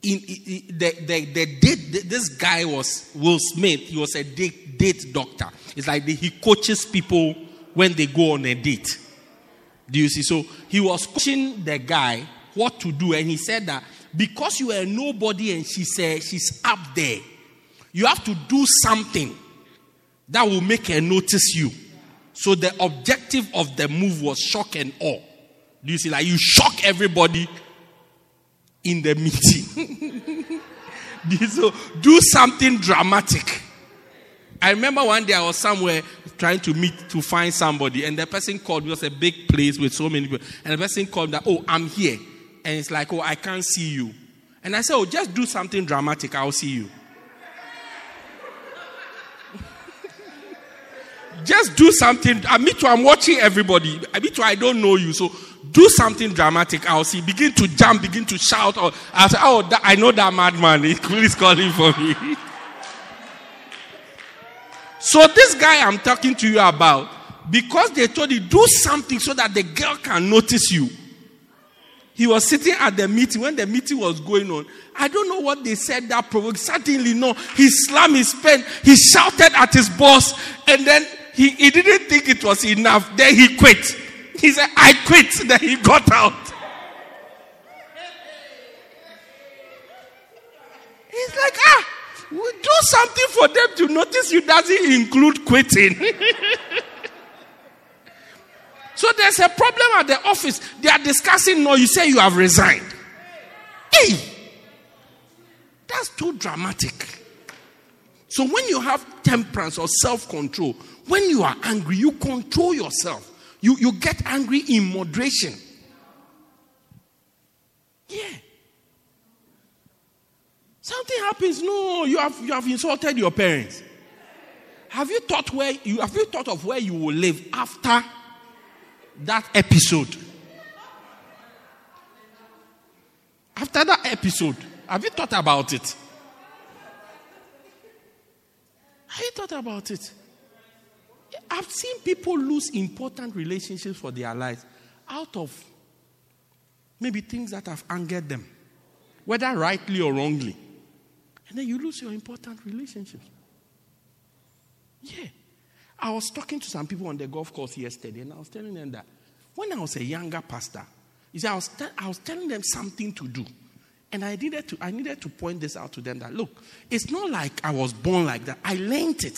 in, in, the, the, the date, this guy was Will Smith. He was a date, date doctor. It's like the, he coaches people when they go on a date. Do you see? So he was coaching the guy what to do, and he said that because you are nobody and she said she's up there, you have to do something that will make her notice you. So the objective of the move was shock and awe. Do you see? Like you shock everybody in the meeting. so do something dramatic. I remember one day I was somewhere trying to meet to find somebody, and the person called. It was a big place with so many people, and the person called that, "Oh, I'm here," and it's like, "Oh, I can't see you," and I said, "Oh, just do something dramatic. I'll see you." just do something. I mean, to I'm watching everybody. I mean, to I don't know you, so do something dramatic. I'll see. Begin to jump, begin to shout. Or I'll say, oh, that, I know that madman. He's calling for me. so this guy I'm talking to you about, because they told you do something so that the girl can notice you. He was sitting at the meeting when the meeting was going on. I don't know what they said that provoked. Certainly no. He slammed his pen. He shouted at his boss, and then he, he didn't think it was enough. Then he quit. He said, I quit. Then he got out. He's like, ah, we do something for them to notice you doesn't include quitting. so there's a problem at the office. They are discussing, no, you say you have resigned. Hey, that's too dramatic. So when you have temperance or self control, when you are angry, you control yourself. You, you get angry in moderation. Yeah. Something happens. No, you have, you have insulted your parents. Have you thought where you have you thought of where you will live after that episode? After that episode, have you thought about it? Have you thought about it? I've seen people lose important relationships for their lives out of maybe things that have angered them, whether rightly or wrongly. And then you lose your important relationships. Yeah. I was talking to some people on the golf course yesterday, and I was telling them that when I was a younger pastor, you see, I was, te- I was telling them something to do. And I needed to, I needed to point this out to them that look, it's not like I was born like that. I learned it.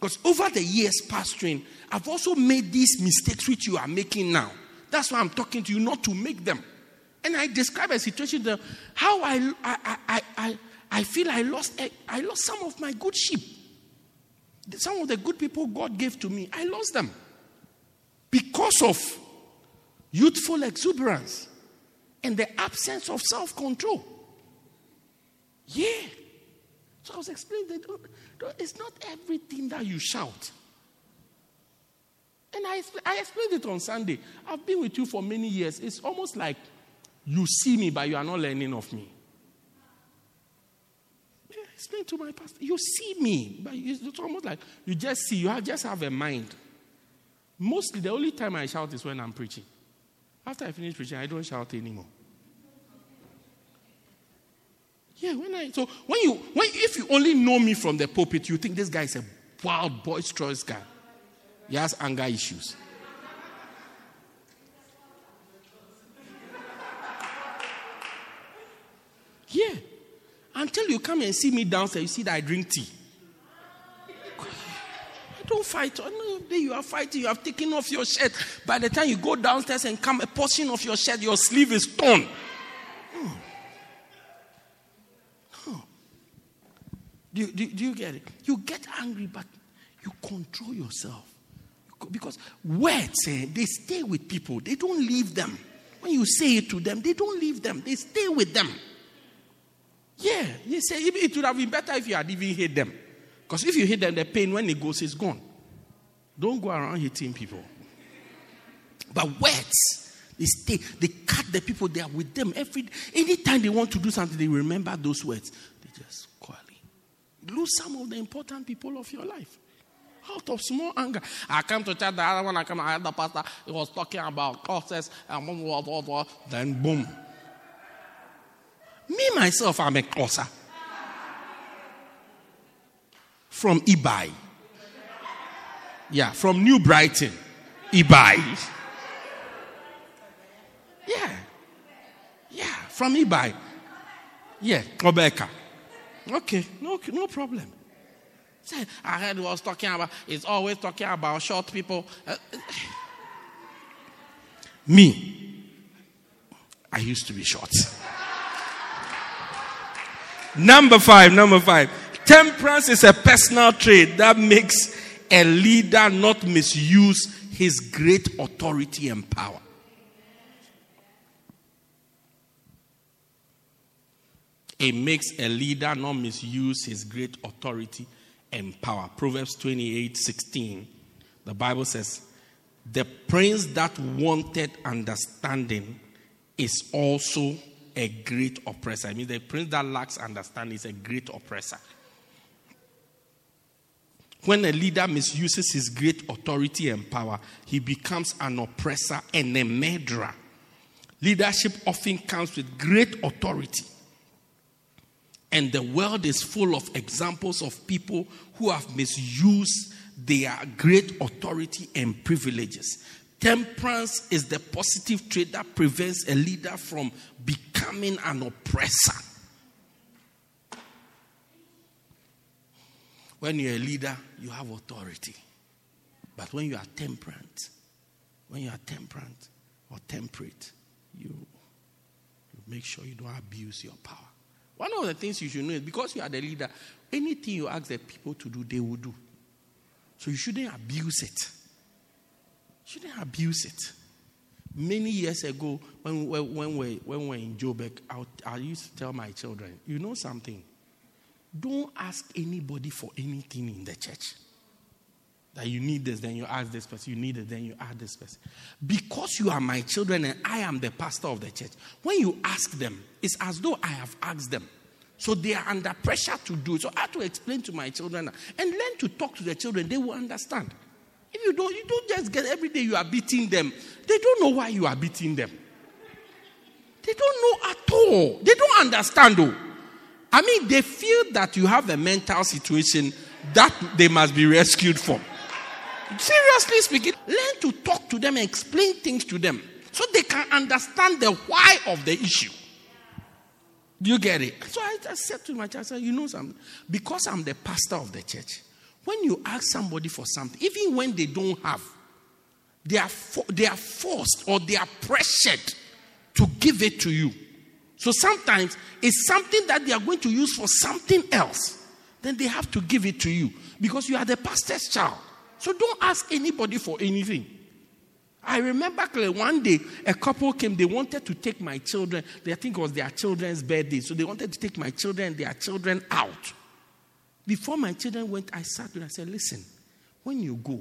Because over the years pastoring, I've also made these mistakes which you are making now. That's why I'm talking to you, not to make them. And I describe a situation that how I, I, I, I, I feel I lost, eh, I lost some of my good sheep. Some of the good people God gave to me, I lost them because of youthful exuberance and the absence of self control. Yeah. So I was explaining that it's not everything that you shout. And I, I explained it on Sunday. I've been with you for many years. It's almost like you see me, but you are not learning of me. I explained to my pastor, you see me, but it's almost like you just see, you have, just have a mind. Mostly, the only time I shout is when I'm preaching. After I finish preaching, I don't shout anymore. Yeah, when I so when you when if you only know me from the pulpit, you think this guy is a wild, boisterous guy. He has anger issues. Yeah. Until you come and see me downstairs, you see that I drink tea. I don't fight. No, you are fighting. You have taken off your shirt. By the time you go downstairs and come, a portion of your shirt, your sleeve is torn. Do, do, do you get it? You get angry, but you control yourself. Because words, eh, they stay with people, they don't leave them. When you say it to them, they don't leave them, they stay with them. Yeah, you say it would have been better if you had even hit them. Because if you hit them, the pain when it goes is gone. Don't go around hitting people. But words, they stay, they cut the people, they are with them every anytime they want to do something, they remember those words. They just lose some of the important people of your life. Out of small anger. I came to church, the other one I came, I had the pastor, he was talking about curses and what, what, what, then boom. Me, myself, I'm a Xhosa. From Ibai. Yeah, from New Brighton. Ibai. Yeah. Yeah, from Ibai. Yeah, Rebecca. Okay, no, no problem. I heard he was talking about, he's always talking about short people. Uh, me, I used to be short. number five, number five. Temperance is a personal trait that makes a leader not misuse his great authority and power. It makes a leader not misuse his great authority and power. Proverbs 28 16. The Bible says, The prince that wanted understanding is also a great oppressor. I mean, the prince that lacks understanding is a great oppressor. When a leader misuses his great authority and power, he becomes an oppressor and a murderer. Leadership often comes with great authority and the world is full of examples of people who have misused their great authority and privileges. Temperance is the positive trait that prevents a leader from becoming an oppressor. When you're a leader, you have authority. But when you are temperate, when you are temperate or temperate, you, you make sure you don't abuse your power. One of the things you should know is because you are the leader, anything you ask the people to do, they will do. So you shouldn't abuse it. You shouldn't abuse it. Many years ago, when, when, when, we, when we were in Joburg, I, I used to tell my children, you know something? Don't ask anybody for anything in the church. That you need this, then you ask this person. You need it, then you ask this person. Because you are my children and I am the pastor of the church, when you ask them, it's as though I have asked them. So they are under pressure to do it. So I have to explain to my children and learn to talk to the children. They will understand. If you don't, you don't just get every day you are beating them. They don't know why you are beating them. They don't know at all. They don't understand though. I mean, they feel that you have a mental situation that they must be rescued from. Seriously speaking, learn to talk to them and explain things to them so they can understand the why of the issue. Do you get it? So I, I said to my child, said, you know something? Because I'm the pastor of the church, when you ask somebody for something, even when they don't have, they are, for, they are forced or they are pressured to give it to you. So sometimes it's something that they are going to use for something else. Then they have to give it to you because you are the pastor's child. So don't ask anybody for anything. I remember clearly one day a couple came, they wanted to take my children. They, I think it was their children's birthday. So they wanted to take my children their children out. Before my children went, I sat and I said, Listen, when you go,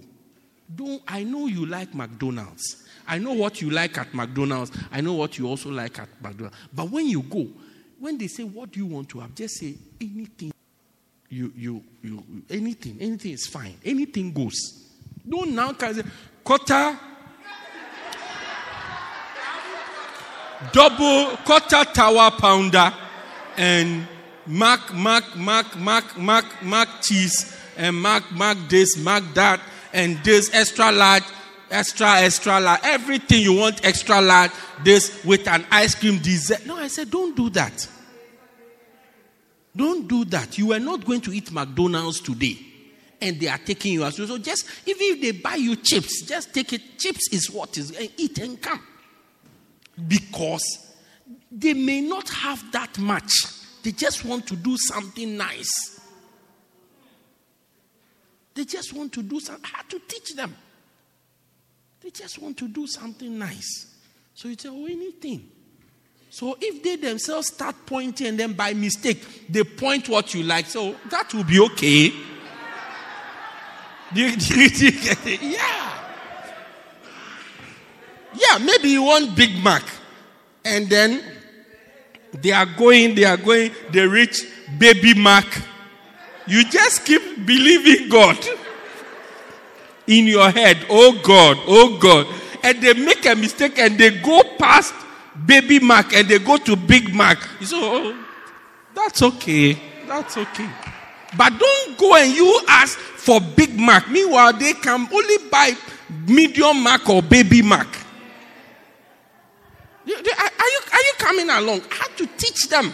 don't I know you like McDonald's. I know what you like at McDonald's. I know what you also like at McDonald's. But when you go, when they say, What do you want to have? Just say anything you, you, you, anything, anything is fine. Anything goes. Don't now say, quarter, double, quarter tower pounder, and mac, mac, mac, mac, mac, mac cheese, and mac, mac this, mac that, and this extra large, extra, extra large, everything you want extra large, this with an ice cream dessert. No, I said, don't do that. Don't do that. You are not going to eat McDonald's today. And they are taking you as well. So just, even if they buy you chips, just take it. Chips is what is, and eat and come. Because they may not have that much. They just want to do something nice. They just want to do something. I had to teach them. They just want to do something nice. So you tell oh, anything. So if they themselves start pointing and then by mistake they point what you like, so that will be okay. Yeah. Yeah, maybe you want Big Mac. And then they are going, they are going, they reach Baby Mac. You just keep believing God in your head. Oh God, oh God. And they make a mistake and they go past Baby Mac and they go to Big Mac. So oh, oh, that's okay. That's okay. But don't go and you ask for Big Mac. Meanwhile, they can only buy medium Mac or Baby Mac. Are you, are you coming along? I have to teach them.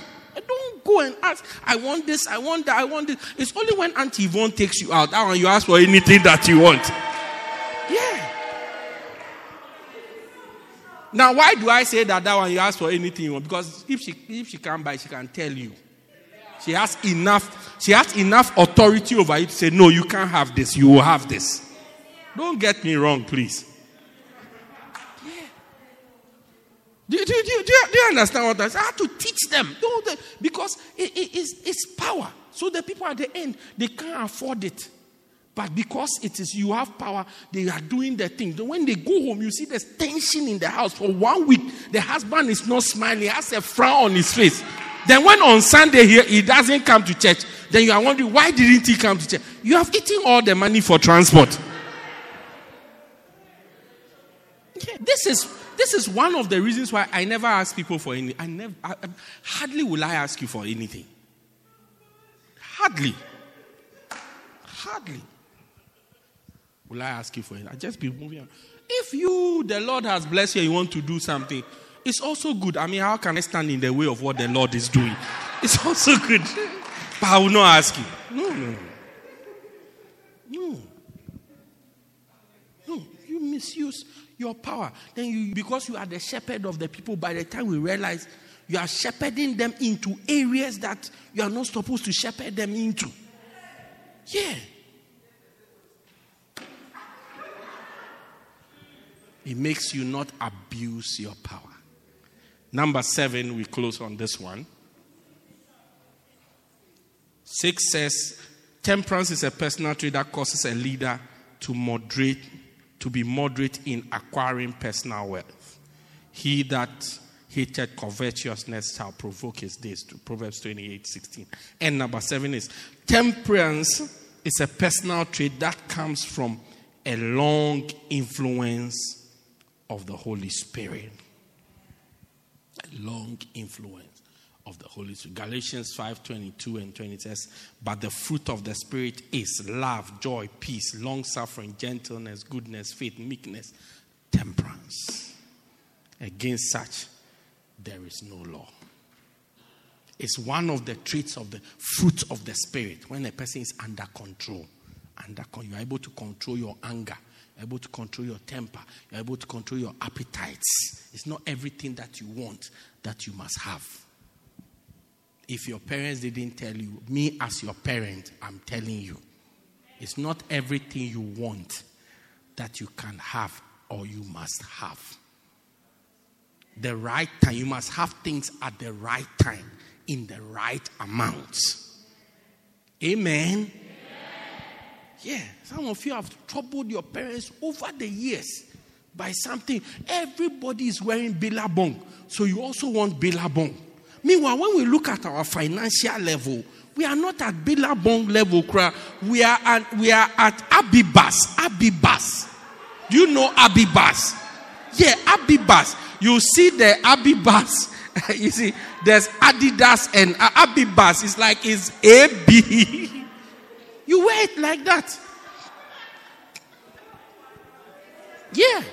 Don't go and ask, I want this, I want that, I want this. It's only when Auntie Yvonne takes you out, that when you ask for anything that you want. Yeah. Now, why do I say that that one you ask for anything you want? Because if she if she can't buy, she can tell you. She has enough, she has enough authority over you to say, no, you can't have this, you will have this. Don't get me wrong, please. Do, do, do, do, do you understand what I say? I have to teach them. Don't, they? because it, it, it's, it's power. So the people at the end, they can't afford it. But because it is you have power, they are doing their thing. When they go home, you see there's tension in the house. For one week, the husband is not smiling, he has a frown on his face. Then when on Sunday he, he doesn't come to church, then you are wondering why didn't he come to church? You have eaten all the money for transport. Yeah, this is this is one of the reasons why I never ask people for anything. I never, I, hardly will I ask you for anything. Hardly. Hardly will I ask you for it? I just be moving on. If you, the Lord has blessed you, you want to do something, it's also good. I mean, how can I stand in the way of what the Lord is doing? It's also good. But I will not ask you. No, no. No. No. You misuse your power. Then you, because you are the shepherd of the people, by the time we realize you are shepherding them into areas that you are not supposed to shepherd them into. Yeah. It makes you not abuse your power. Number seven, we close on this one. Six says, temperance is a personal trait that causes a leader to moderate to be moderate in acquiring personal wealth. He that hated covetousness shall provoke his days to Proverbs 28 16. And number seven is temperance is a personal trait that comes from a long influence of the Holy Spirit. A long influence of the Holy Spirit. Galatians 5 22 and 20 says, But the fruit of the Spirit is love, joy, peace, long suffering, gentleness, goodness, faith, meekness, temperance. Against such, there is no law. It's one of the traits of the fruit of the Spirit when a person is under control. Under, you are able to control your anger, you're able to control your temper, you're able to control your appetites. It's not everything that you want that you must have if your parents didn't tell you, me as your parent, I'm telling you, it's not everything you want that you can have or you must have. The right time, you must have things at the right time, in the right amounts. Amen. Yeah, some of you have troubled your parents over the years by something. Everybody is wearing billabong, so you also want billabong. Meanwhile, when we look at our financial level, we are not at Billabong level. We are at, we are at Abibas. Abibas. Do you know Abibas? Yeah, Abibas. You see the Abibas. you see, there's Adidas and Abibas. It's like it's A B. you wear it like that. Yeah.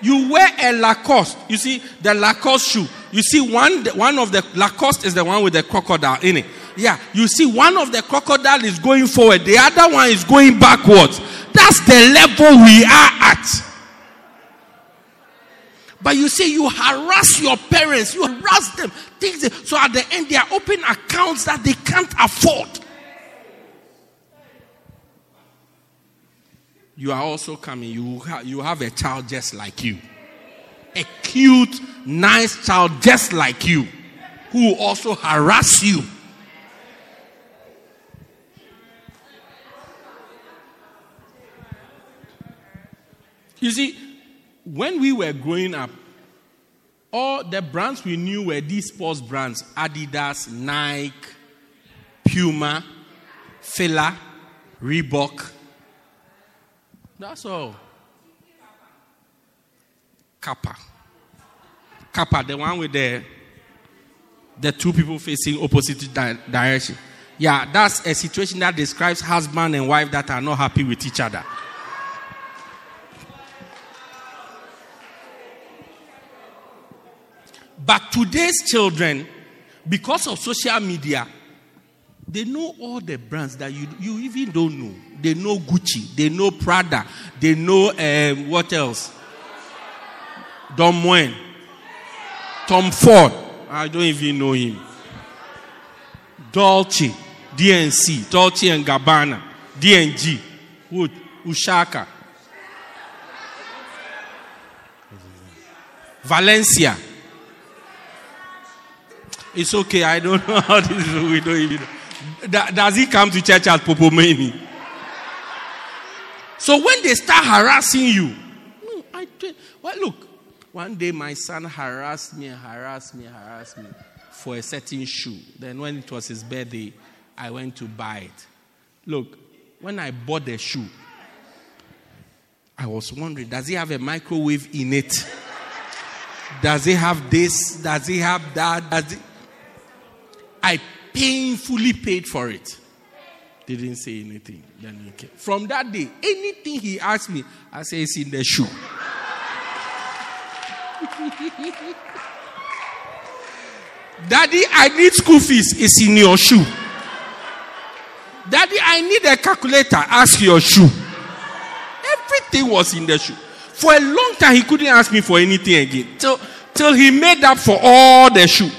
You wear a Lacoste. You see, the Lacoste shoe. You see, one, one of the Lacoste is the one with the crocodile in it. Yeah. You see, one of the crocodile is going forward, the other one is going backwards. That's the level we are at. But you see, you harass your parents, you harass them. Things, so at the end, they are opening accounts that they can't afford. You are also coming. You, ha- you have a child just like you. A cute, nice child just like you who will also harass you. You see, when we were growing up, all the brands we knew were these sports brands Adidas, Nike, Puma, Fila, Reebok. That's all. Kappa. Kappa, the one with the the two people facing opposite di- direction. Yeah, that's a situation that describes husband and wife that are not happy with each other. But today's children, because of social media, they know all the brands that you, you even don't know. They know Gucci, they know Prada, they know um, what else? Don Moen, Tom Ford. I don't even know him. Dolce, DNC, Dolce and Gabbana, DNG, Wood, Ushaka, Valencia. It's okay. I don't know how this is. We don't even. Da- Does he come to church at Popomeni? So when they start harassing you, no, I do- well, look. One day my son harassed me, harassed me, harassed me for a certain shoe. Then when it was his birthday, I went to buy it. Look, when I bought the shoe, I was wondering, does he have a microwave in it? Does he have this? Does he have that? Does he... I painfully paid for it. Didn't say anything. Then he came. From that day, anything he asked me, I say it's in the shoe. Daddy, I need school fees. It's in your shoe. Daddy, I need a calculator. Ask your shoe. Everything was in the shoe. For a long time, he couldn't ask me for anything again. Till, till he made up for all the shoe.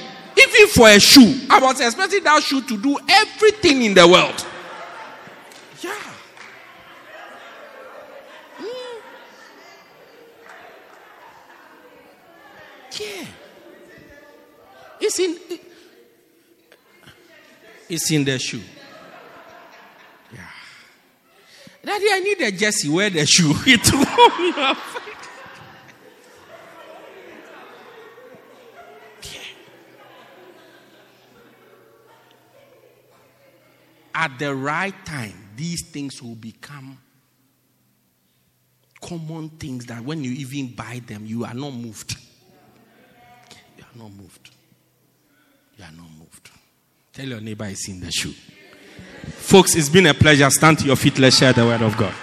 Even for a shoe. I was expecting that shoe to do everything in the world. Yeah. Mm. Yeah. It's in it's in the shoe. Yeah. Daddy, I need a jersey. Wear the shoe. It threw me At the right time, these things will become common things that when you even buy them, you are not moved. You are not moved. You are not moved. Tell your neighbor it's in the shoe. Folks, it's been a pleasure. Stand to your feet. Let's share the word of God.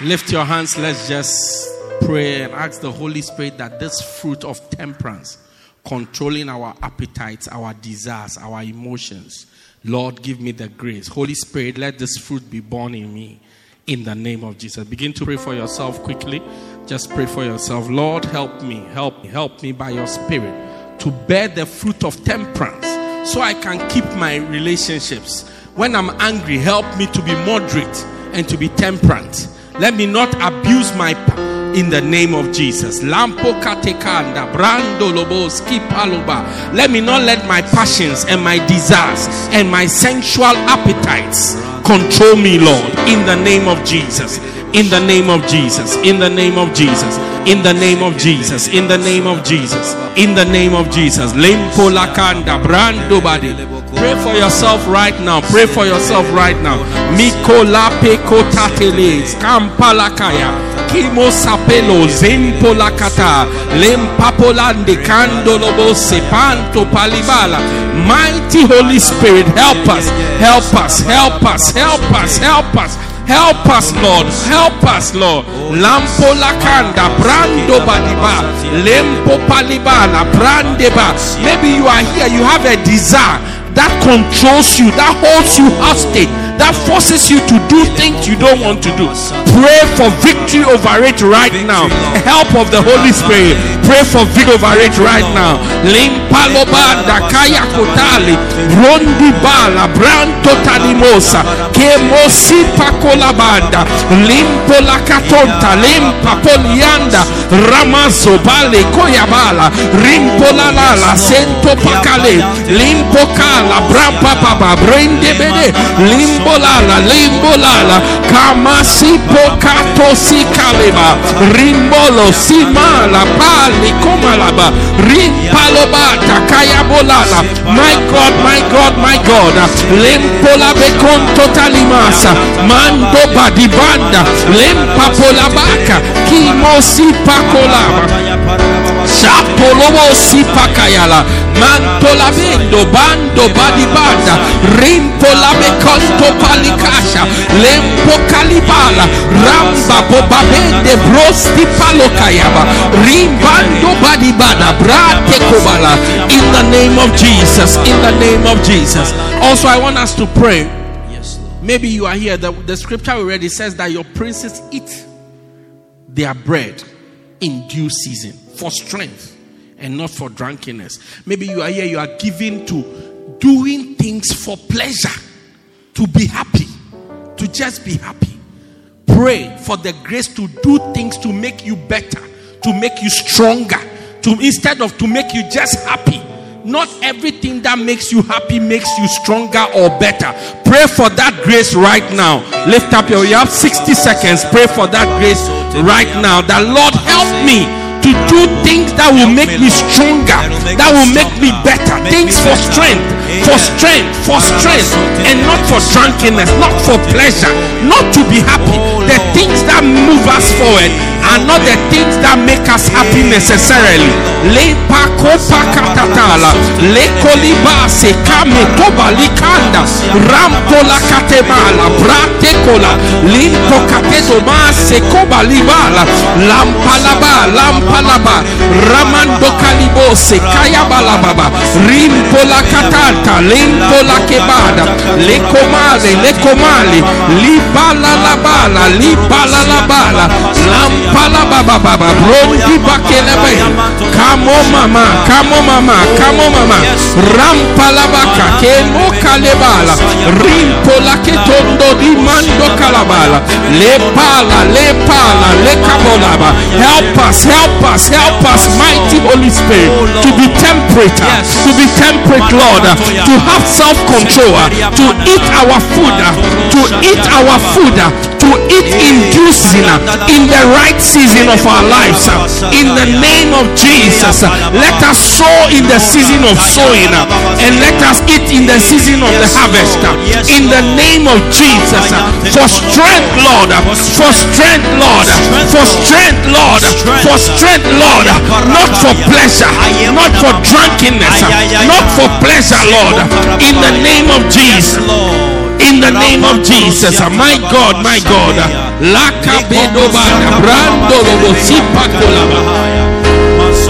Lift your hands. Let's just pray and ask the Holy Spirit that this fruit of temperance, controlling our appetites, our desires, our emotions, Lord, give me the grace. Holy Spirit, let this fruit be born in me in the name of Jesus. Begin to pray for yourself quickly. Just pray for yourself. Lord, help me, help me, help me by your Spirit to bear the fruit of temperance so I can keep my relationships. When I'm angry, help me to be moderate and to be temperate. Let me not abuse my power in the name of Jesus. Lampo katekanda, brando lobo skipaloba. Let me not let my passions and my desires and my sensual appetites control me, Lord, in the name of Jesus. In the name of Jesus. In the name of Jesus. In the name of Jesus. In the name of Jesus. In the name of Jesus. Lempo lakanda, brando badi. Pray for yourself right now. Pray for yourself right now. Miko lape kotateles. Kampalakaya. Kimo sapelo zempo lakata. Lempapolande kandolobo sepanto palibala. Mighty Holy Spirit, help us. Help us. Help us. Help us. Help us. Help us, Lord. Help us, Lord. Lampo lakanda, brando badiba, lempo palibala, brandeba. Maybe you are here, you have a desire that controls you, that holds you hostage, that forces you to do things you don't want to do. Pray for victory over it right now. Help of the Holy Spirit. Pray for victory over it right now. Limpalobanda kaya kotali. Rondi bala branto tanimosa kemosi pakolabanda limpo la katonta. Limpa polianda ramazo bale koyabala rimpo la la la sento pakale. Limpo kala brampa baba brende bede. Limbo limbolala limbolala kamasi pokato si kaleba rimbolo simala pali komalaba. Rimpalobata kayabolala my god my god my god. Lempola bekonto talimasa. Mando badibanda. Lempapolabaka kimosi pakolaba Shapolobo sipakayala mantola bendo bando badibanda. Rimpola mekonto palikasha. Lempo kalibala. Ramba bobabende brosti palokayaba. Rimbando badibada brate kobala in the name of Jesus in the name of Jesus. Also I want us to pray. Maybe you are here. The, the scripture already says that your princes eat their bread in due season for strength and not for drunkenness. Maybe you are here, you are given to doing things for pleasure, to be happy, to just be happy. Pray for the grace to do things to make you better, to make you stronger, to instead of to make you just happy. Not everything that makes you happy makes you stronger or better. Pray for that grace right now. Lift up your you have 60 seconds. Pray for that grace right now. That Lord help me to do things that will make me stronger, that will make me better. Things for strength, for strength, for strength, and not for drunkenness, not for pleasure, not to be happy. The things that move us forward are not the things that make us happy necessarily. Le pakopa katatala, le koliba se kame toba likanda, rampola katemala, brate kola, limpo kateto ma se koba libala, lampalaba, lampalaba, ramando kalibo se kaya balababa, rimpola katanta, limpola kebada, le komale, le komale, libala la bala, libala la bala, lampala baba baba, brondi bakelebe, kamo mama, kamo mama, kamo mama, rampala baka, kemo kalebala, rimpola ketondo di mando kalabala, le pala, le pala, le kabolaba, help us, help us, help us, mighty Holy Spirit, to be temperate, to be temperate, Lord, to have self-control, to eat our food, to eat our food, to eat in due season, in the right season of our lives. In the name of Jesus, let us sow in the season of sowing, and let us eat in the season of the harvest. In the name of Jesus, for strength, Lord, for strength, Lord, for strength, Lord, for strength, Lord, not for pleasure, not for drunkenness, not for pleasure, Lord. In the name of Jesus. In the name of Jesus, my God, my God, Laka Bedobana, Brando Lobo Sipa Kolaba.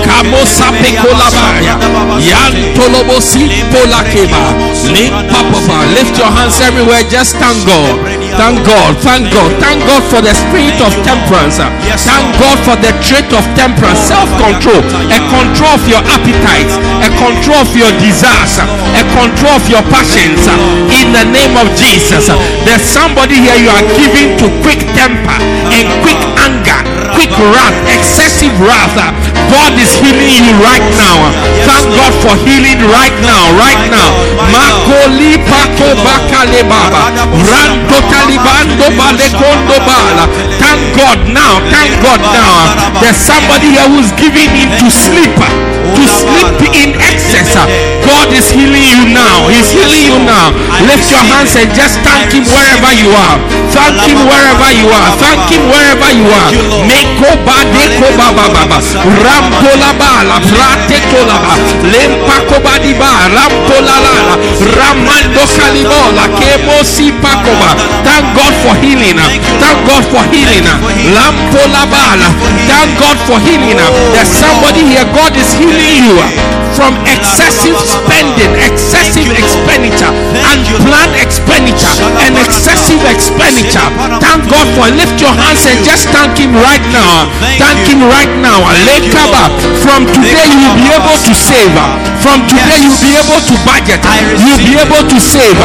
Kamosa Pekolabaya, Yantolobo Simpola Keba, Limpapapa. Lift your hands everywhere, just thank God. Thank God, thank God, thank God for the spirit of temperance. Thank God for the trait of temperance, self control, a control of your appetites, a control of your desires, a control of your passions. In the name of Jesus, there's somebody here you are giving to quick temper and quick anger, quick wrath, excessive wrath. Uh, God is healing you right now. Uh, thank God for healing right now, right now. Makoli pako bakale baba. Ranto talibando balekondo bala. Thank God now. Thank God now. Uh, there's somebody here who's giving in to sleep. To sleep in excess. God is healing you now. He's healing you now. Lift your hands and just thank Him wherever you are. Thank Him wherever you are. Thank Him wherever you are koba de koba baba rampola bala frate kolaba lempa koba di ba rampola lala ramando kalibola kemo si pakoba. Thank God for healing. Thank God for healing. Lampola bala thank God for healing. There's somebody here God is healing you from excessive spending, excessive expenditure, unplanned expenditure, and excessive expenditure. Thank God for it. Lift your hands and just thank Him right now. Thank Him right now. Lekaba. From today you will be able to save. From today you will be able to budget. You'll be able to save.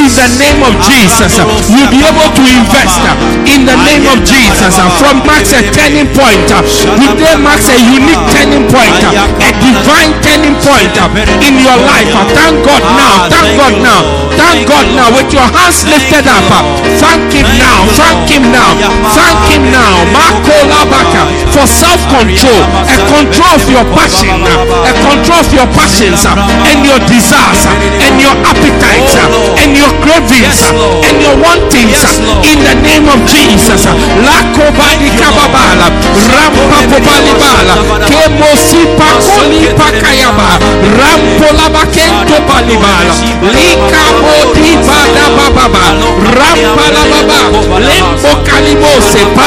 In the name of Jesus. You'll be able to invest. In the name of Jesus. From marks a turning point. Uh, today marks a unique turning point. Uh, a divine turning point uh, in your life. Thank God now. Thank God now. Thank God now. With your hands lifted up. Thank Him now. Thank Him now. Thank Him now. Makolabaka. Uh, for self control. A control of your passion. Uh, a control of your passions uh, and your desires and your appetites and your cravings and your wantings in the name of Jesus. Rampa.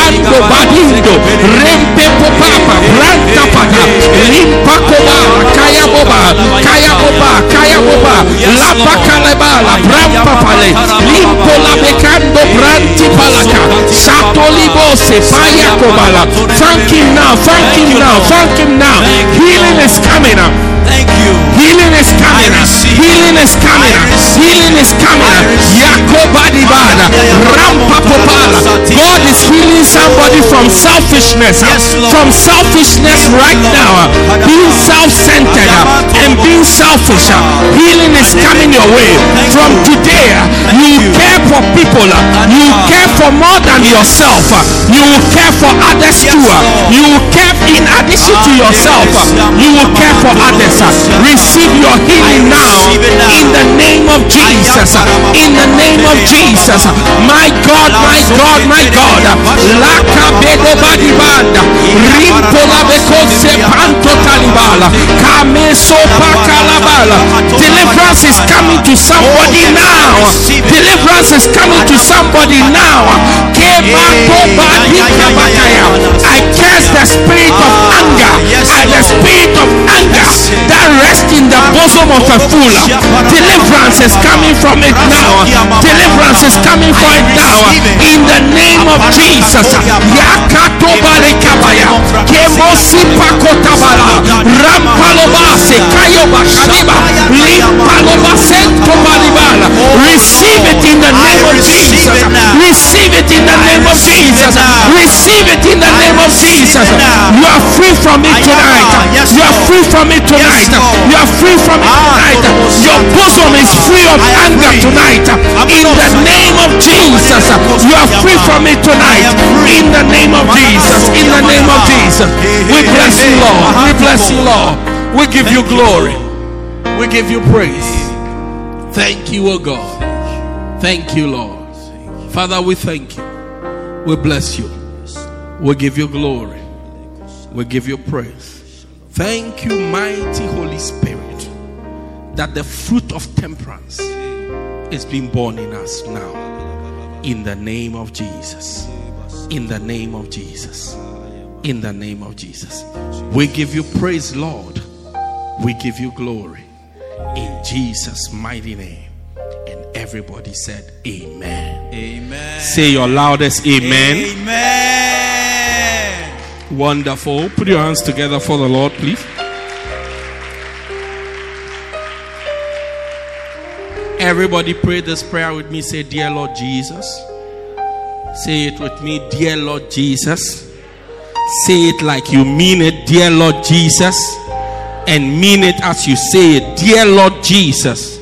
Lembo badindo. Rempe popapa. Branta pada. Limpa kobala. Kaya boba. Kaya boba. Kaya boba. Lapa kalebala. Brampa pale. Limpo la bekando branti palaka. Satolibose. Paya kobala. Thank him now. Thank him now. Thank him now. Healing is coming up. Thank you. Healing is coming. Healing is coming. Healing is coming. Yakobadibada. Rampapopala. God is healing somebody from selfishness. Yes, From selfishness right now. Being self-centered and being selfish. Healing is coming your way. From today, you care for people. You care for more than yourself. You care for others too. You care in addition to yourself. You will care for others. Receive your healing now in the name of Jesus. In the name of Jesus. My God, my God, my God. Laka bedo badi. Rimpola bekose panto talibala. Kameso pakalabala. Deliverance is coming to somebody now. Deliverance is coming to somebody now. Kebato badi kabakaya. I curse the spirit of anger. And the spirit of anger that rests in the bosom of a fool. Deliverance is coming from it now. Deliverance is coming from it now. In the name of Jesus. Yakato barekabaya. Kemosi pakotabala. Rampalobase kayoba kaliba. Limpaloba sento. Receive it in the name of Jesus. Receive it in the name of Jesus. Receive it in the name of Jesus. You are free from it tonight. You are free from it tonight. You are free from it tonight. Your bosom is free of anger tonight. In the name of Jesus. You are free from it tonight. In the name of Jesus. In the name of Jesus. We bless you, Lord. We bless you, Lord. We give you glory. We give you praise. Thank you, O God. Thank you, Lord. Father, we thank you. We bless you. We give you glory. We give you praise. Thank you, mighty Holy Spirit, that the fruit of temperance is being born in us now. In the name of Jesus. In the name of Jesus. In the name of Jesus. We give you praise, Lord. We give you glory. In Jesus' mighty name. And everybody said, Amen. Amen. Say your loudest Amen. Amen. Wonderful. Put your hands together for the Lord, please. Everybody pray this prayer with me. Say, Dear Lord Jesus. Say it with me, Dear Lord Jesus. Say it like you mean it, Dear Lord Jesus. And mean it as you say it, Dear Lord Jesus.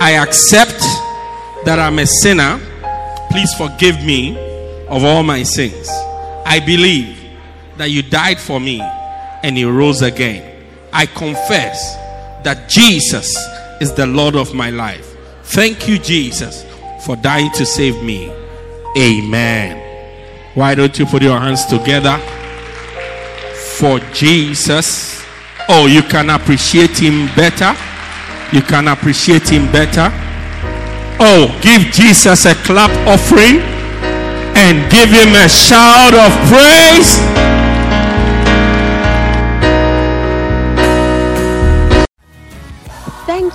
I accept that I'm a sinner. Please forgive me of all my sins. I believe that you died for me and you rose again. I confess that Jesus is the Lord of my life. Thank you, Jesus, for dying to save me. Amen. Why don't you put your hands together for Jesus? Oh, you can appreciate him better. You can appreciate him better. Oh, give Jesus a clap offering and give him a shout of praise.